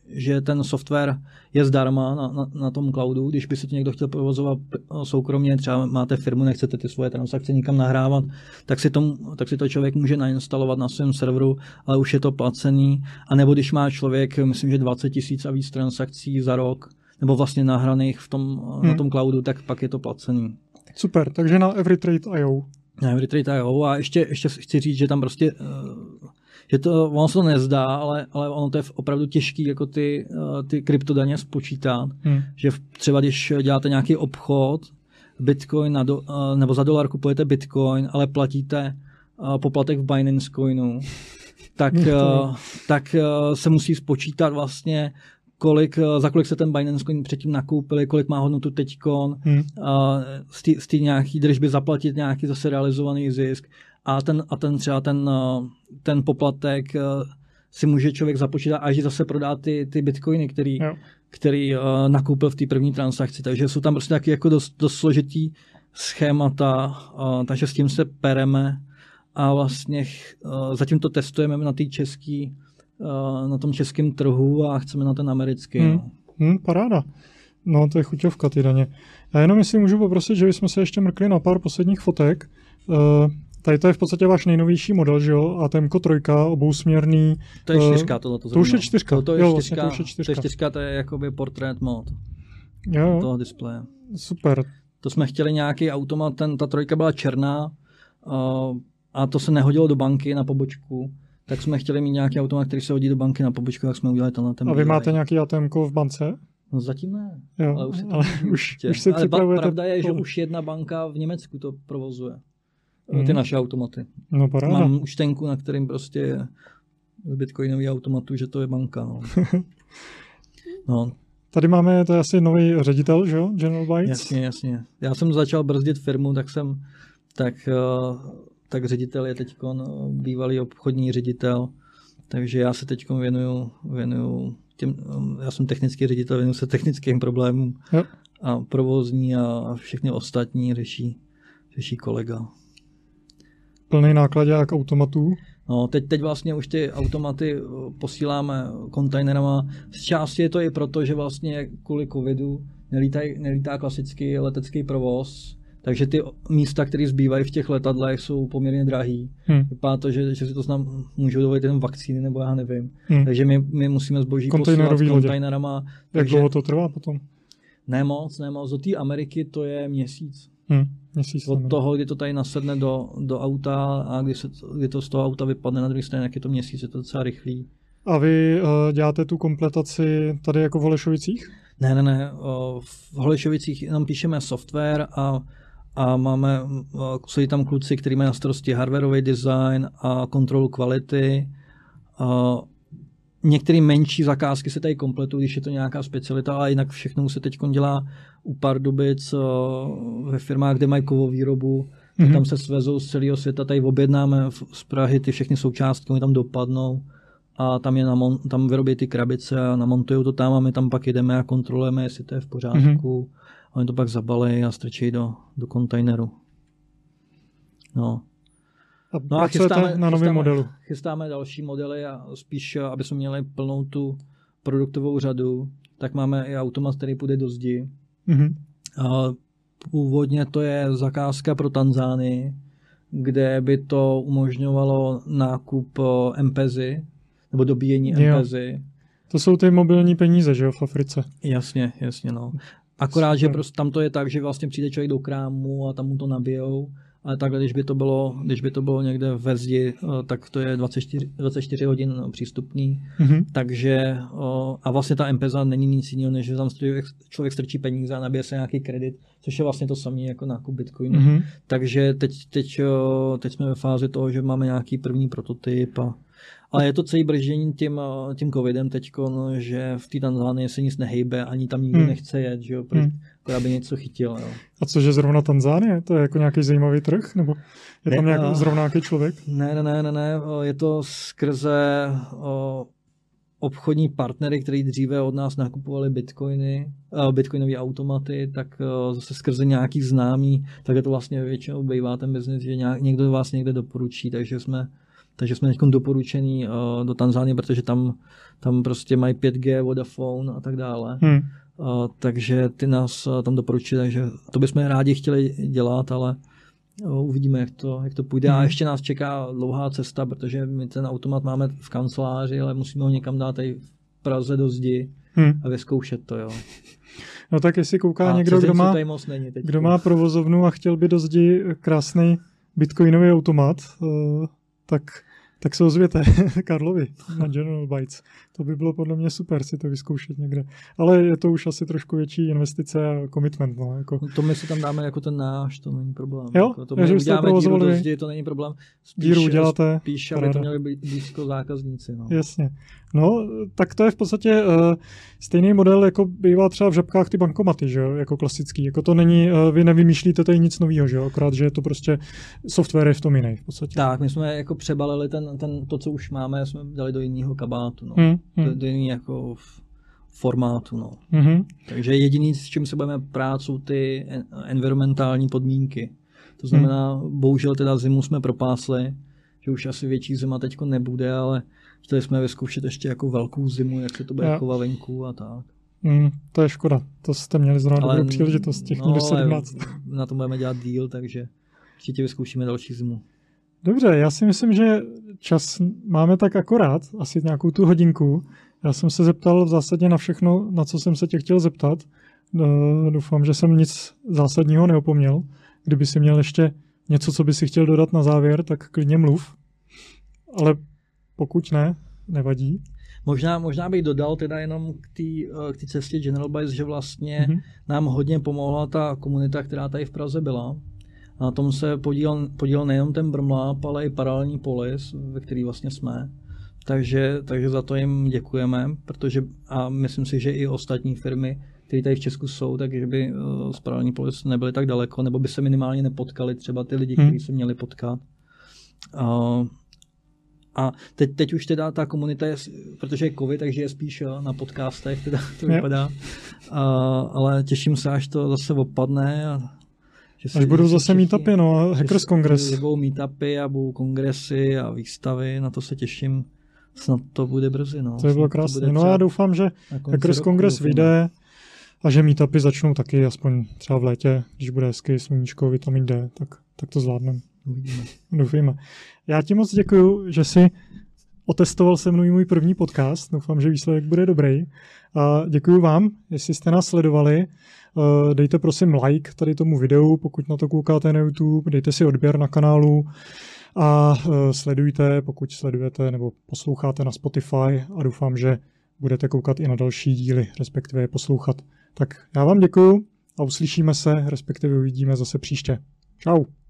že ten software je zdarma na, na, na tom cloudu. Když by se to někdo chtěl provozovat soukromně, třeba máte firmu, nechcete ty svoje transakce nikam nahrávat, tak si, to, tak si to člověk může nainstalovat na svém serveru, ale už je to placený. A nebo když má člověk, myslím, že 20 tisíc a víc transakcí za rok, nebo vlastně nahraných v tom, hmm. na tom cloudu, tak pak je to placený. Super, takže na Everytrade.io. Na Everytrade.io a ještě, ještě chci říct, že tam prostě uh, že to, ono se to nezdá, ale, ale ono to je opravdu těžký jako ty, eh, ty kryptodaně spočítat, hmm. že třeba když děláte nějaký obchod, Bitcoin na do, eh, nebo za dolar kupujete Bitcoin, ale platíte eh, poplatek v Binance Coinu, tak, tak se musí spočítat vlastně kolik, za kolik se ten Binance Coin předtím nakoupili, kolik má hodnotu teďkon, hmm. z té nějaký držby zaplatit nějaký zase realizovaný zisk a ten, a ten třeba ten, eh, ten poplatek eh, si může člověk započítat, až zase prodá ty, ty bitcoiny, který, který uh, nakoupil v té první transakci. Takže jsou tam prostě taky jako dost, dost složitý schémata, takže s tím se pereme a vlastně zatím to testujeme na té český, na tom českém trhu a chceme na ten americký. Hmm. No. Hmm, paráda. No, to je chuťovka ty daně. Já jenom jestli můžu poprosit, že bychom se ještě mrkli na pár posledních fotek. Tady to je v podstatě váš nejnovější model, že jo? A temko trojka, obousměrný. To je eh, čtyřka, tohle to, to už je čtyřka. To, to, je jo, čtyřka, vlastně to už je čtyřka. To je čtyřka, to je jakoby portrét mod jo. toho displeje. Super. To jsme chtěli nějaký automat, ten, ta trojka byla černá uh, a to se nehodilo do banky na pobočku tak jsme chtěli mít nějaký automat, který se hodí do banky na pobočku, tak jsme udělali tenhle ten. A vy máte nějaký ATM v bance? No zatím ne. Jo, ale už, ale už, už se ale pravda je, že už jedna banka v Německu to provozuje mm. ty naše automaty. No paráda. Mám účtenku, na kterým prostě je bitcoinový automatu, že to je banka. No. no. Tady máme, to je asi nový ředitel, že jo? General Bytes? Jasně, jasně. Já jsem začal brzdit firmu, tak jsem, tak, eh, tak ředitel je teď bývalý obchodní ředitel, takže já se teď věnuju, věnuju těm, já jsem technický ředitel, věnuju se technickým problémům jo. a provozní a všechny ostatní řeší, řeší kolega. Plný nákladák automatů. No, teď, teď vlastně už ty automaty posíláme kontejnerama. Z části je to i proto, že vlastně kvůli covidu nelítá, nelítá klasický letecký provoz, takže ty místa, které zbývají v těch letadlech, jsou poměrně drahý. Hmm. Vypadá to, že, že si to znám, můžou dovolit jenom vakcíny, nebo já nevím. Hmm. Takže my, my musíme zboží posílat s kontejnerama. Jak takže... dlouho to trvá potom? Nemoc, nemoc. Do té Ameriky to je měsíc. Hmm. Od toho, kdy to tady nasedne do, do auta a kdy, se, kdy to z toho auta vypadne na druhé straně, jak je to měsíc, je to docela rychlý. A vy uh, děláte tu kompletaci tady jako v Holešovicích? Ne, ne, ne. V Holešovicích jenom píšeme software a a máme, jsou tam kluci, kteří mají na starosti hardwareový design a kontrolu kvality. A některé menší zakázky se tady kompletují, když je to nějaká specialita, ale jinak všechno se teď dělá u Pardubic ve firmách, kde mají kovou výrobu. Mm-hmm. Tam se svezou z celého světa, tady objednáme z Prahy ty všechny součástky, oni tam dopadnou a tam, je namon, tam vyrobí ty krabice a namontují to tam a my tam pak jedeme a kontrolujeme, jestli to je v pořádku. Mm-hmm oni to pak zabalí a strčí do, do kontejneru. No. A no a chystáme, na novém modelu? Chystáme další modely a spíš, aby jsme měli plnou tu produktovou řadu, tak máme i automat, který půjde do zdi. Mm-hmm. A původně to je zakázka pro Tanzánii, kde by to umožňovalo nákup MPEZy, nebo dobíjení MPEZy. To jsou ty mobilní peníze, že jo, v Africe. Jasně, jasně, no. Akorát, že prostě tam to je tak, že vlastně přijde člověk do krámu a tam mu to nabijou, ale takhle, když by to bylo, když by to bylo někde ve zdi, eh, tak to je 24, 24 hodin přístupný. Mm-hmm. Takže a vlastně ta MPEZA není nic jiného, než že tam člověk, člověk strčí peníze a nabije se nějaký kredit, což je vlastně to samé jako nákup Bitcoinu. Mm-hmm. Takže teď, teď, teď jsme ve fázi toho, že máme nějaký první prototyp a ale je to celý brždění tím, tím covidem teď, no, že v té Tanzánii se nic nehejbe, ani tam nikdo hmm. nechce jet, že jo, hmm. Aby něco chytil. Jo. A cože zrovna Tanzánie? To je jako nějaký zajímavý trh? Nebo je tam ne, nějak, uh, zrovna nějaký člověk? Ne, ne, ne, ne, ne, je to skrze obchodní partnery, kteří dříve od nás nakupovali bitcoiny, uh, bitcoinové automaty, tak uh, zase skrze nějaký známý, tak je to vlastně většinou bývá ten biznis, že nějak, někdo vás někde doporučí, takže jsme takže jsme teď doporučení uh, do Tanzánie, protože tam, tam prostě mají 5G, Vodafone a tak dále. Hmm. Takže ty nás tam doporučili, takže to bychom rádi chtěli dělat, ale uvidíme, jak to, jak to půjde. Hmm. A ještě nás čeká dlouhá cesta, protože my ten automat máme v kanceláři, ale musíme ho někam dát tady v Praze do zdi hmm. a vyzkoušet to, jo. No tak jestli kouká a někdo, kdo má, není kdo má provozovnu a chtěl by do zdi krásný bitcoinový automat, uh, tak, tak se ozvěte Karlovi na General Bytes. To by bylo podle mě super si to vyzkoušet někde. Ale je to už asi trošku větší investice a commitment. No, jako. no to my si tam dáme jako ten náš, to není problém. Jo? Jako to my že uděláme díru do zdi, to není problém. Spíš, díru uděláte. Spíš, aby to měli být blízko zákazníci. No. Jasně. No, tak to je v podstatě uh, stejný model, jako bývá třeba v žabkách ty bankomaty, že jo, jako klasický. Jako to není, uh, vy nevymýšlíte tady nic nového, že jo, akorát, že je to prostě software je v tom jiný v podstatě. Tak, my jsme jako přebalili ten, ten, to, co už máme, jsme dali do jiného kabátu, no. Hmm, hmm. Do, jiný jako formátu, no. Hmm. Takže jediný, s čím se budeme prát, jsou ty environmentální podmínky. To znamená, hmm. bohužel teda zimu jsme propásli, že už asi větší zima teďko nebude, ale chtěli jsme vyzkoušet ještě jako velkou zimu, jak se to bude jako venku a tak. Mm, to je škoda, to jste měli zrovna dobrou příležitost těch no, 17. Na tom budeme dělat díl, takže určitě vyzkoušíme další zimu. Dobře, já si myslím, že čas máme tak akorát, asi nějakou tu hodinku. Já jsem se zeptal v zásadě na všechno, na co jsem se tě chtěl zeptat. Eh, doufám, že jsem nic zásadního neopomněl. Kdyby si měl ještě něco, co by si chtěl dodat na závěr, tak klidně mluv. Ale pokud ne, nevadí. Možná, možná bych dodal teda jenom k té k cestě General Bice, že vlastně mm-hmm. nám hodně pomohla ta komunita, která tady v Praze byla. A na tom se podílel, podílel nejenom ten Brmláp, ale i paralelní polis, ve který vlastně jsme. Takže, takže za to jim děkujeme, protože a myslím si, že i ostatní firmy, které tady v Česku jsou, takže by z eh, paralelní polis nebyly tak daleko, nebo by se minimálně nepotkali třeba ty lidi, hmm. kteří se měli potkat. Uh, a teď, teď už teda ta komunita je, protože je covid, takže je spíš na podcastech, teda to vypadá. A, ale těším se, až to zase opadne a Že Až budou zase meetupy, no, Hackers. Že budou meetupy a budou kongresy a výstavy, na to se těším. Snad to bude brzy, no. To by bylo krásné. No já doufám, že Hackers doufám. vyjde a že meetupy začnou taky, aspoň třeba v létě, když bude hezky sluníčko, vitamin D, tak, tak to zvládneme. Uvidíme. Doufejme. Já ti moc děkuju, že jsi otestoval se mnou můj první podcast. Doufám, že výsledek bude dobrý. A děkuji vám, jestli jste nás sledovali. Eh, Dejte prosím like tady tomu videu, pokud na to koukáte na YouTube, dejte si odběr na kanálu a eh, sledujte, pokud sledujete nebo posloucháte na Spotify a doufám, že budete koukat i na další díly, respektive je poslouchat. Tak já vám děkuju a uslyšíme se, respektive uvidíme zase příště. Ciao.